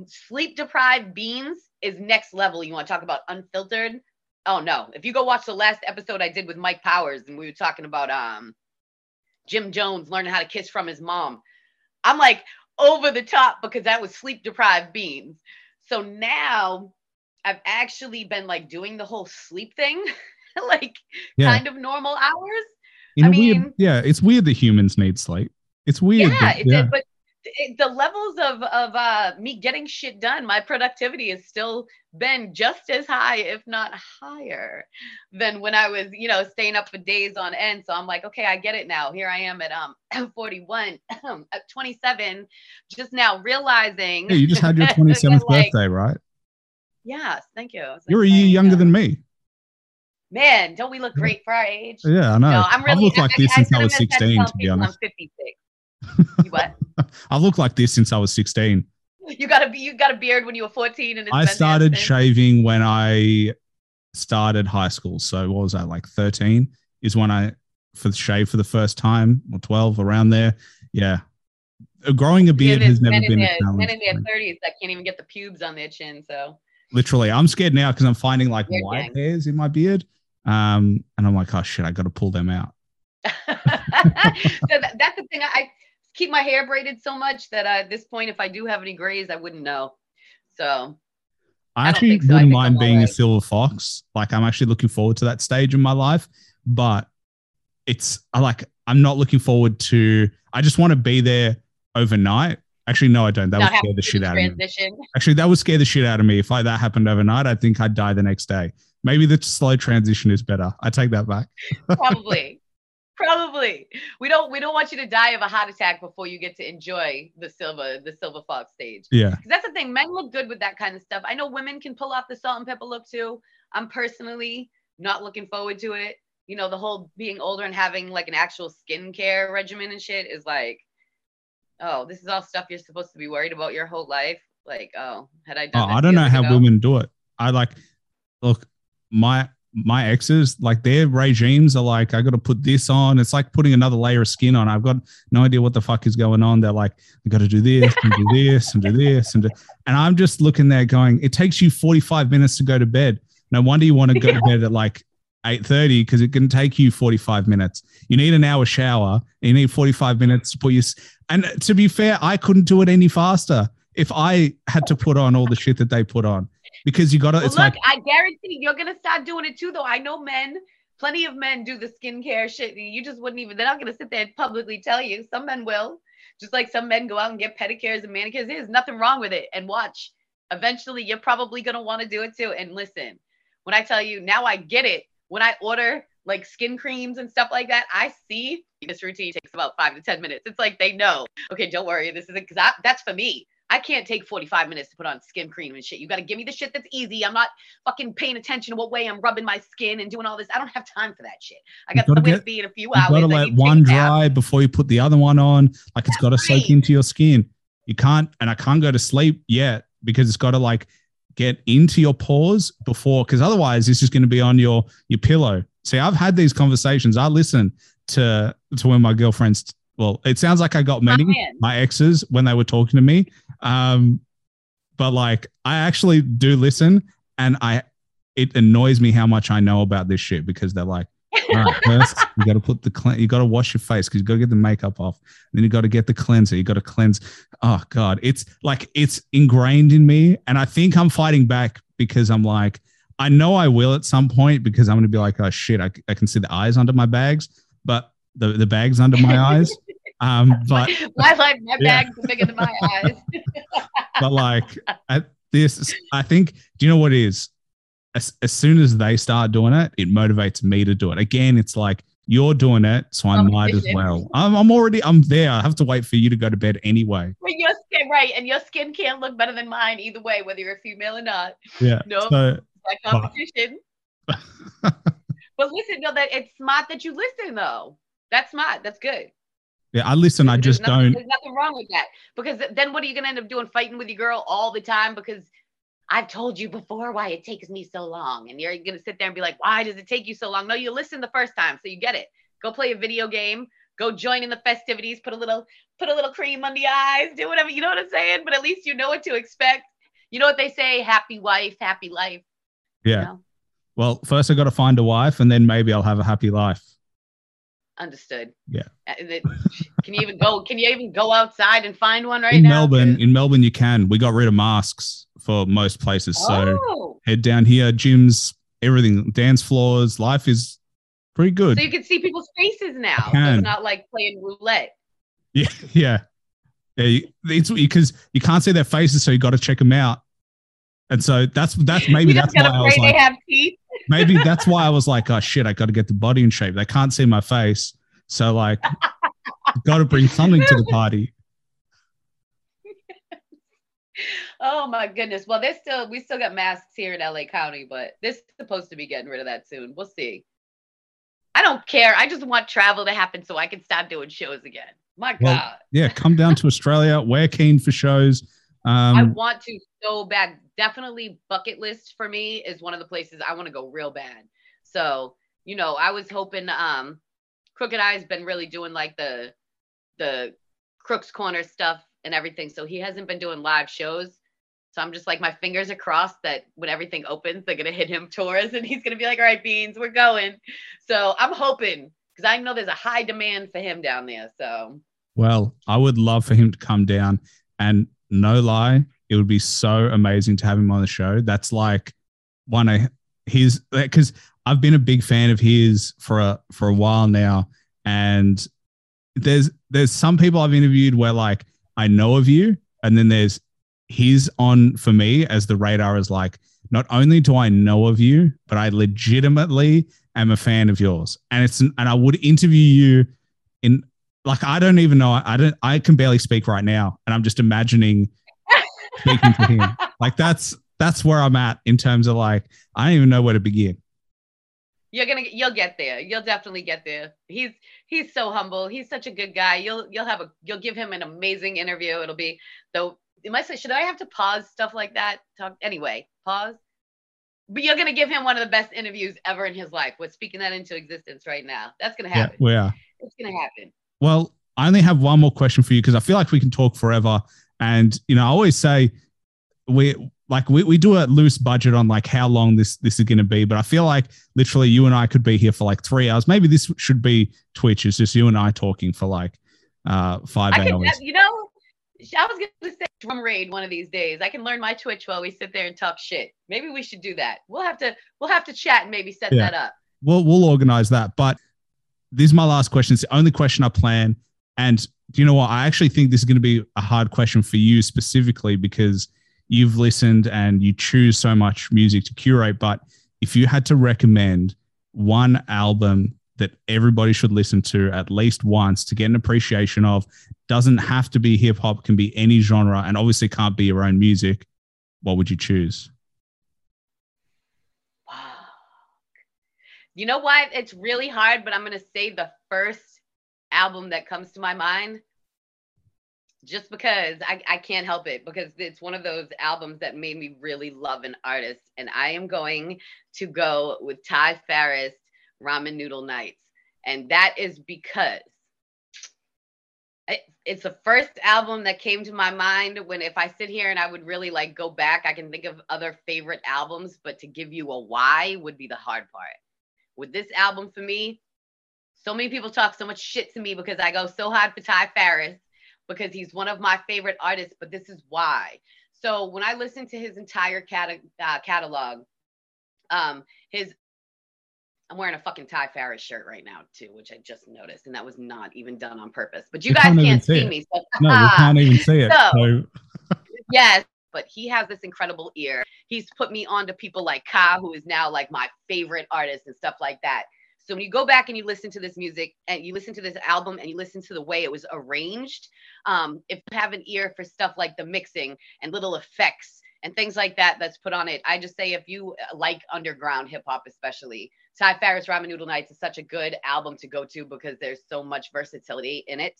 sleep deprived Beanz is next level. You want to talk about unfiltered? Oh no. If you go watch the last episode I did with Mike Powers and we were talking about um Jim Jones learning how to kiss from his mom. I'm like over the top because that was sleep deprived Beanz. So now I've actually been like doing the whole sleep thing, like Yeah. kind of normal hours. In I a weird, mean- yeah, it's weird that humans need sleep. It's weird. yeah, that- it did, but it, the levels of of uh, me getting shit done, my productivity has still been just as high, if not higher, than when I was, you know, staying up for days on end. So I'm like, okay, I get it now. Here I am at um 41, at 27, just now realizing. yeah, you just had your 27th like, birthday, right? Yes, thank you. It's You're a year younger you. than me. Man, don't we look great for our age? Yeah, I know. No, I'm really. I've looked like this since I was I'm gonna 16, to be honest. I'm 56. You what? I've looked like this since I was 16. You got a you got a beard when you were 14 and it's I started shaving when I started high school. So what was that, like 13 is when I for shave for the first time or 12 around there. Yeah. Uh, Growing a beard Yeah, has never been a challenge. men in their 30s that can't even get the pubes on their chin. So Literally, I'm scared now because I'm finding like white hairs in my beard. Um, and I'm like, oh shit, I got to pull them out. so that, that's the thing. I keep my hair braided so much that uh, at this point, if I do have any grays, I wouldn't know. So I I actually so. Wouldn't think mind being a silver fox. Like I'm actually looking forward to that stage in my life, but it's I like I'm not looking forward to. I just want to be there overnight. Actually, no, I don't. That not would scare the shit out of me. Actually, that would scare the shit out of me. If like that happened overnight, I think I'd die the next day. Maybe the slow transition is better. I take that back. Probably. Probably. We don't we don't want you to die of a heart attack before you get to enjoy the silver the silver fox stage. Yeah. that's the thing. Men look good with that kind of stuff. I know women can pull off the salt and pepper look too. I'm personally not looking forward to it. You know, the whole being older and having like an actual skincare regimen and shit is like, oh, this is all stuff you're supposed to be worried about your whole life. Like, oh, had I Oh, done this I don't know how ago? women do it. I like look, my my exes, like their regimes are like, I got to put this on. It's like putting another layer of skin on. I've got no idea what the fuck is going on. They're like, I got to do this and do this and do this and do, and I'm just looking there going, it takes you 45 minutes to go to bed. No wonder you want to go to bed at like 8.30 because it can take you 45 minutes. You need an hour shower. you need 45 minutes to put your, and to be fair, I couldn't do it any faster if I had to put on all the shit that they put on because you got to. Well, it's look, like I guarantee you're gonna start doing it too, though. I know men, plenty of men do the skincare shit. You just wouldn't even. They're not gonna sit there and publicly tell you. Some men will, just like some men go out and get pedicures and manicures. There's nothing wrong with it. And watch, eventually, you're probably gonna want to do it too. And listen, when I tell you now, I get it. When I order like skin creams and stuff like that, I see this routine takes about five to ten minutes. It's like they know. Okay, don't worry. This isn't because that's for me. I can't take 45 minutes to put on skin cream and shit. You got to give me the shit that's easy. I'm not fucking paying attention to what way I'm rubbing my skin and doing all this. I don't have time for that shit. I got somewhere to be in a few hours. You got to let one dry before you put the other one on. Like it's got to soak into your skin. You can't, and I can't go to sleep yet because it's got to like get into your pores before, because otherwise it's just going to be on your your pillow. See, I've had these conversations. I listen to to when my girlfriends. Well, it sounds like I got many my exes when they were talking to me, um, but like I actually do listen, and I it annoys me how much I know about this shit because they're like, all right, first you got to put the clean, you got to wash your face because you got to get the makeup off. Then you got to get the cleanser. You got to cleanse. Oh god, it's like it's ingrained in me, and I think I'm fighting back because I'm like, I know I will at some point because I'm going to be like, oh shit, I, I can see the eyes under my bags, but the the bags under my eyes. Um, but my life, my yeah. bags are bigger than my eyes. but like at this, I think. Do you know what is? As, as soon as they start doing it, it motivates me to do it. Again, it's like you're doing it, so I might as well. I'm, I'm already, I'm there. I have to wait for you to go to bed anyway. Well, your skin, right, and your skin can't look better than mine either way, whether you're a female or not. Yeah. No, so, that competition. but listen, no, that it's smart that you listen though. That's smart. That's good. Yeah, I listen. I just nothing, don't. There's nothing wrong with that because then what are you gonna end up doing? Fighting with your girl all the time because I've told you before why it takes me so long, and you're gonna sit there and be like, why does it take you so long? No, you listen the first time, so you get it. Go play a video game. Go join in the festivities. Put a little put a little cream on the eyes. Do whatever you know what I'm saying. But at least you know what to expect. You know what they say: happy wife, happy life. Yeah. You know? Well, first I got to find a wife, and then maybe I'll have a happy life. Understood. Yeah. Uh, can you even go? Can you even go outside and find one right in now? Melbourne, in Melbourne, you can. We got rid of masks for most places, so oh. head down here, gyms, everything, dance floors. Life is pretty good. So you can see people's faces now. So it's not like playing roulette. Yeah, yeah, yeah. It's because you can't see their faces, so you got to check them out. And so that's that's maybe that's why I was like, have teeth. Maybe that's why I was like, oh shit, I got to get the body in shape. They can't see my face, so like, got to bring something to the party. oh my goodness. Well, there's still we still got masks here in LA County, but they're supposed to be getting rid of that soon. We'll see. I don't care. I just want travel to happen so I can start doing shows again. My God. Well, yeah, come down to Australia. We're keen for shows. Um, I want to so bad. Definitely bucket list for me is one of the places I want to go real bad. So, you know, I was hoping um Crooked I's been really doing like the the Crooks Corner stuff and everything. So he hasn't been doing live shows. So I'm just like my fingers are crossed that when everything opens, they're gonna hit him tours and he's gonna be like, all right, Beanz, we're going. So I'm hoping because I know there's a high demand for him down there. So well, I would love for him to come down and no lie, it would be so amazing to have him on the show. That's like one of his because I've been a big fan of his for a for a while now, and there's there's some people I've interviewed where like I know of you, and then there's he's on for me as the radar is like not only do I know of you, but I legitimately am a fan of yours, and it's and I would interview you in like I don't even know. I don't. I can barely speak right now, and I'm just imagining speaking to him. Like that's that's where I'm at in terms of like I don't even know where to begin. You're gonna you'll get there. You'll definitely get there. He's he's so humble. He's such a good guy. You'll you'll have a you'll give him an amazing interview. It'll be though. Am I say should I have to pause stuff like that? Talk anyway. Pause. but you're gonna give him one of the best interviews ever in his life. We're speaking that into existence right now. That's gonna happen. Yeah, we are. It's gonna happen. Well, I only have one more question for you because I feel like we can talk forever. And you know, I always say we like we, we do a loose budget on like how long this this is going to be. But i feel like literally you and i could be here for like three hours. Maybe this should be twitch. It's just you and i talking for like uh five I hours. can, you know i was gonna say drum raid one of these days. I can learn my twitch while we sit there and talk shit. Maybe we should do that. We'll have to we'll have to chat and maybe set Yeah. that up. We'll we'll organize that. But this is my last question it's the only question i plan. And do you know what? I actually think this is going to be a hard question for you specifically because you've listened and you choose so much music to curate but if you had to recommend one album that everybody should listen to at least once to get an appreciation of doesn't have to be hip hop can be any genre and obviously can't be your own music what would you choose You know why it's really hard, but I'm gonna say the first album that comes to my mind. Just because I, I can't help it, because it's one of those albums that made me really love an artist. And I am going to go with Ty Farris, Ramen Noodle Nights. And that is because it- it's the first album that came to my mind when if I sit here and I would really like go back, I can think of other favorite albums, but to give you a why would be the hard part. With this album for me, so many people talk so much shit to me because I go so hard for Ty Farris because he's one of my favorite artists, but this is why. So when I listen to his entire cata- uh, catalog, um, his I'm wearing a fucking Ty Farris shirt right now too, which I just noticed, and that was not even done on purpose. But you We guys can't can't see see it. me, so no we can't even see it So- so yes, but he has this incredible ear. He's put me on to people like Ka, who is now like my favorite artist and stuff like that. So when you go back and you listen to this music and you listen to this album and you listen to the way it was arranged, um, if you have an ear for stuff like the mixing and little effects and things like that that's put on it, I just say if you uh, like underground hip hop, especially Ty Farris Ramen Noodle Nights is such a good album to go to because there's so much versatility in it.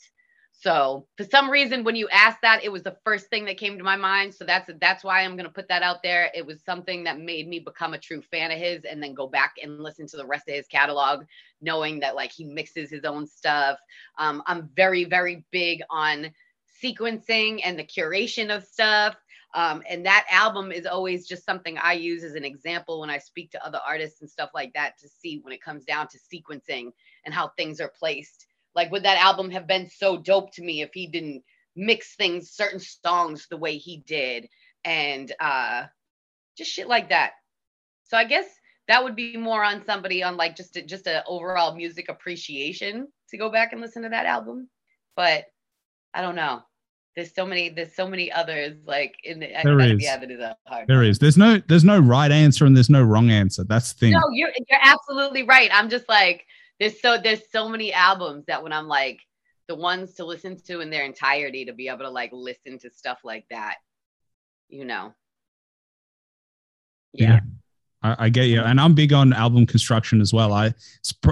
So for some reason, when you asked that, it was the first thing that came to my mind. So that's that's why I'm gonna put that out there. It was something that made me become a true fan of his, and then go back and listen to the rest of his catalog, knowing that like he mixes his own stuff. Um, I'm very very big on sequencing and the curation of stuff. Um, and that album is always just something I use as an example when I speak to other artists and stuff like that to see when it comes down to sequencing and how things are placed like would that album have been so dope to me if he didn't mix things certain songs the way he did and uh just shit like that so i guess that would be more on somebody on like just a, just a overall music appreciation to go back and listen to that album but i don't know there's so many there's so many others like in the There is. yeah that is a hard there one. is there's no there's no right answer and there's no wrong answer that's the thing No, you're you're absolutely right. I'm just like there's so there's so many albums that when I'm like the ones to listen to in their entirety to be able to like listen to stuff like that, you know. Yeah. Yeah. I, I get you, and I'm big on album construction as well. I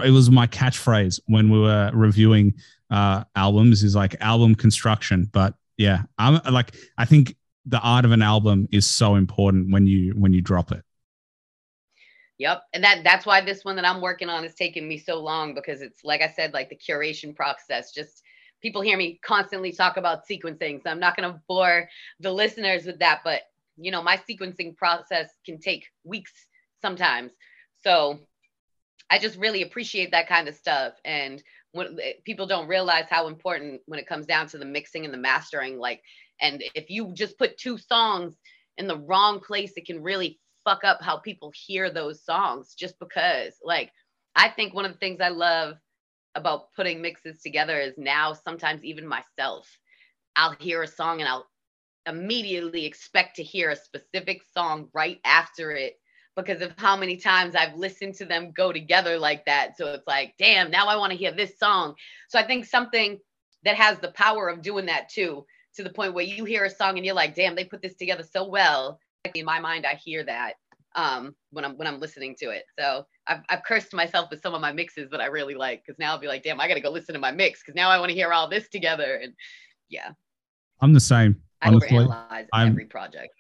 it was my catchphrase when we were reviewing uh, albums is like album construction. But yeah, I'm like I think the art of an album is so important when you when you drop it. Yep. And that that's why this one that I'm working on is taking me so long because it's like I said, like the curation process. Just people hear me constantly talk about sequencing. So I'm not gonna bore the listeners with that, but you know, my sequencing process can take weeks sometimes. So I just really appreciate that kind of stuff. And when eh, people don't realize how important when it comes down to the mixing and the mastering, like, and if you just put two songs in the wrong place, it can really fuck up how people hear those songs just because like I think one of the things I love about putting mixes together is now sometimes even myself I'll hear a song and I'll immediately expect to hear a specific song right after it because of how many times I've listened to them go together like that. So it's like damn now I want to hear this song. So I think something that has the power of doing that too to the point where you hear a song and you're like damn they put this together so well in my mind i hear that um when i'm when i'm listening to it so i've, I've cursed myself with some of my mixes that i really like because now i'll be like damn i gotta go listen to my mix because now i want to hear all this together and yeah I'm the same. i overanalyze I'm- every project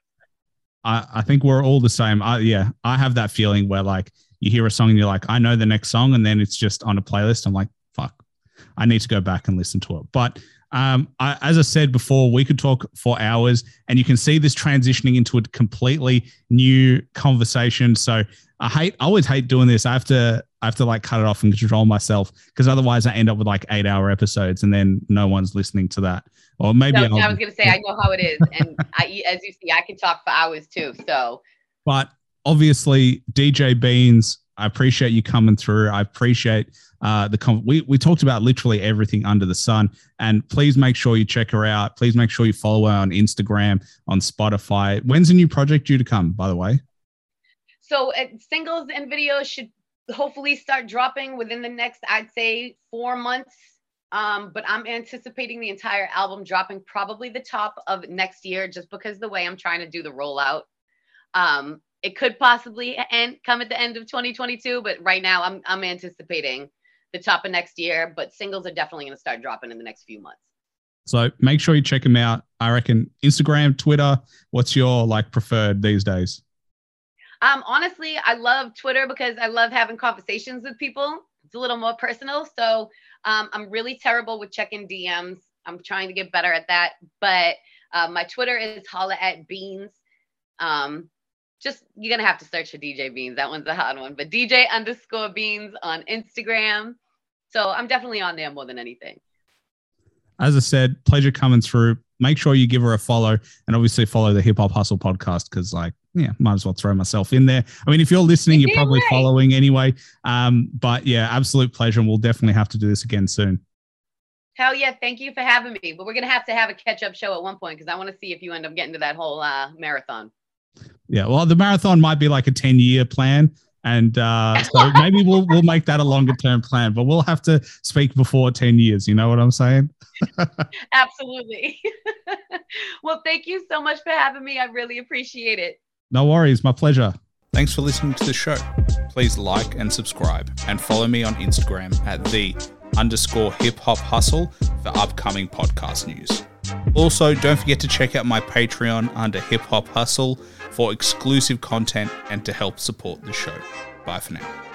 I, I think we're all the same. I, yeah, I have that feeling where like you hear a song and you're like, I know the next song, and then it's just on a playlist. I'm like, fuck, I need to go back and listen to it. But um, I, as I said before, we could talk for hours, and you can see this transitioning into a completely new conversation. So I hate, I always hate doing this. I have to, I have to like cut it off and control myself because otherwise I end up with like eight hour episodes, and then no one's listening to that. Or maybe no, I was going to say I know how it is, and I, as you see, I can talk for hours too. So, but obviously, DJ Beanz, I appreciate you coming through. I appreciate uh, the com- we we talked about literally everything under the sun. And please make sure you check her out. Please make sure you follow her on Instagram, on Spotify. When's the new project due to come? By the way. So uh, singles and videos should hopefully start dropping within the next, I'd say, four months. Um, but I'm anticipating the entire album dropping probably the top of next year, just because the way I'm trying to do the rollout. Um, it could possibly end come at the end of 2022, but right now I'm I'm anticipating the top of next year. But singles are definitely going to start dropping in the next few months. So make sure you check them out. I reckon Instagram, Twitter. What's your like preferred these days? Um, honestly, I love Twitter because I love having conversations with people. It's a little more personal. So um, I'm really terrible with checking DMs. I'm trying to get better at that. But uh, my Twitter is holla at Beanz. Um, just you're gonna have to search for DJ Beanz. That one's a hard one, but DJ underscore Beanz on Instagram. So I'm definitely on there more than anything. As I said, pleasure coming through. Make sure you give her a follow and obviously follow the Hip Hop Hustle podcast because, like, yeah, might as well throw myself in there. I mean, if you're listening, you're probably following anyway. Um, but yeah, absolute pleasure. And we'll definitely have to do this again soon. Hell yeah, thank you for having me. But we're gonna have to have a catch up show at one point because I want to see if you end up getting to that whole uh, marathon. Yeah, well, the marathon might be like a 10 year plan. And uh, so maybe we'll we'll make that a longer term plan, but we'll have to speak before 10 years. You know what I'm saying? Absolutely. well, thank you so much for having me. I really appreciate it. No worries. My pleasure. Thanks for listening to the show. Please like and subscribe and follow me on Instagram at the underscore hip hop hustle for upcoming podcast news. Also, don't forget to check out my Patreon under Hip Hop Hustle for exclusive content and to help support the show. Bye for now.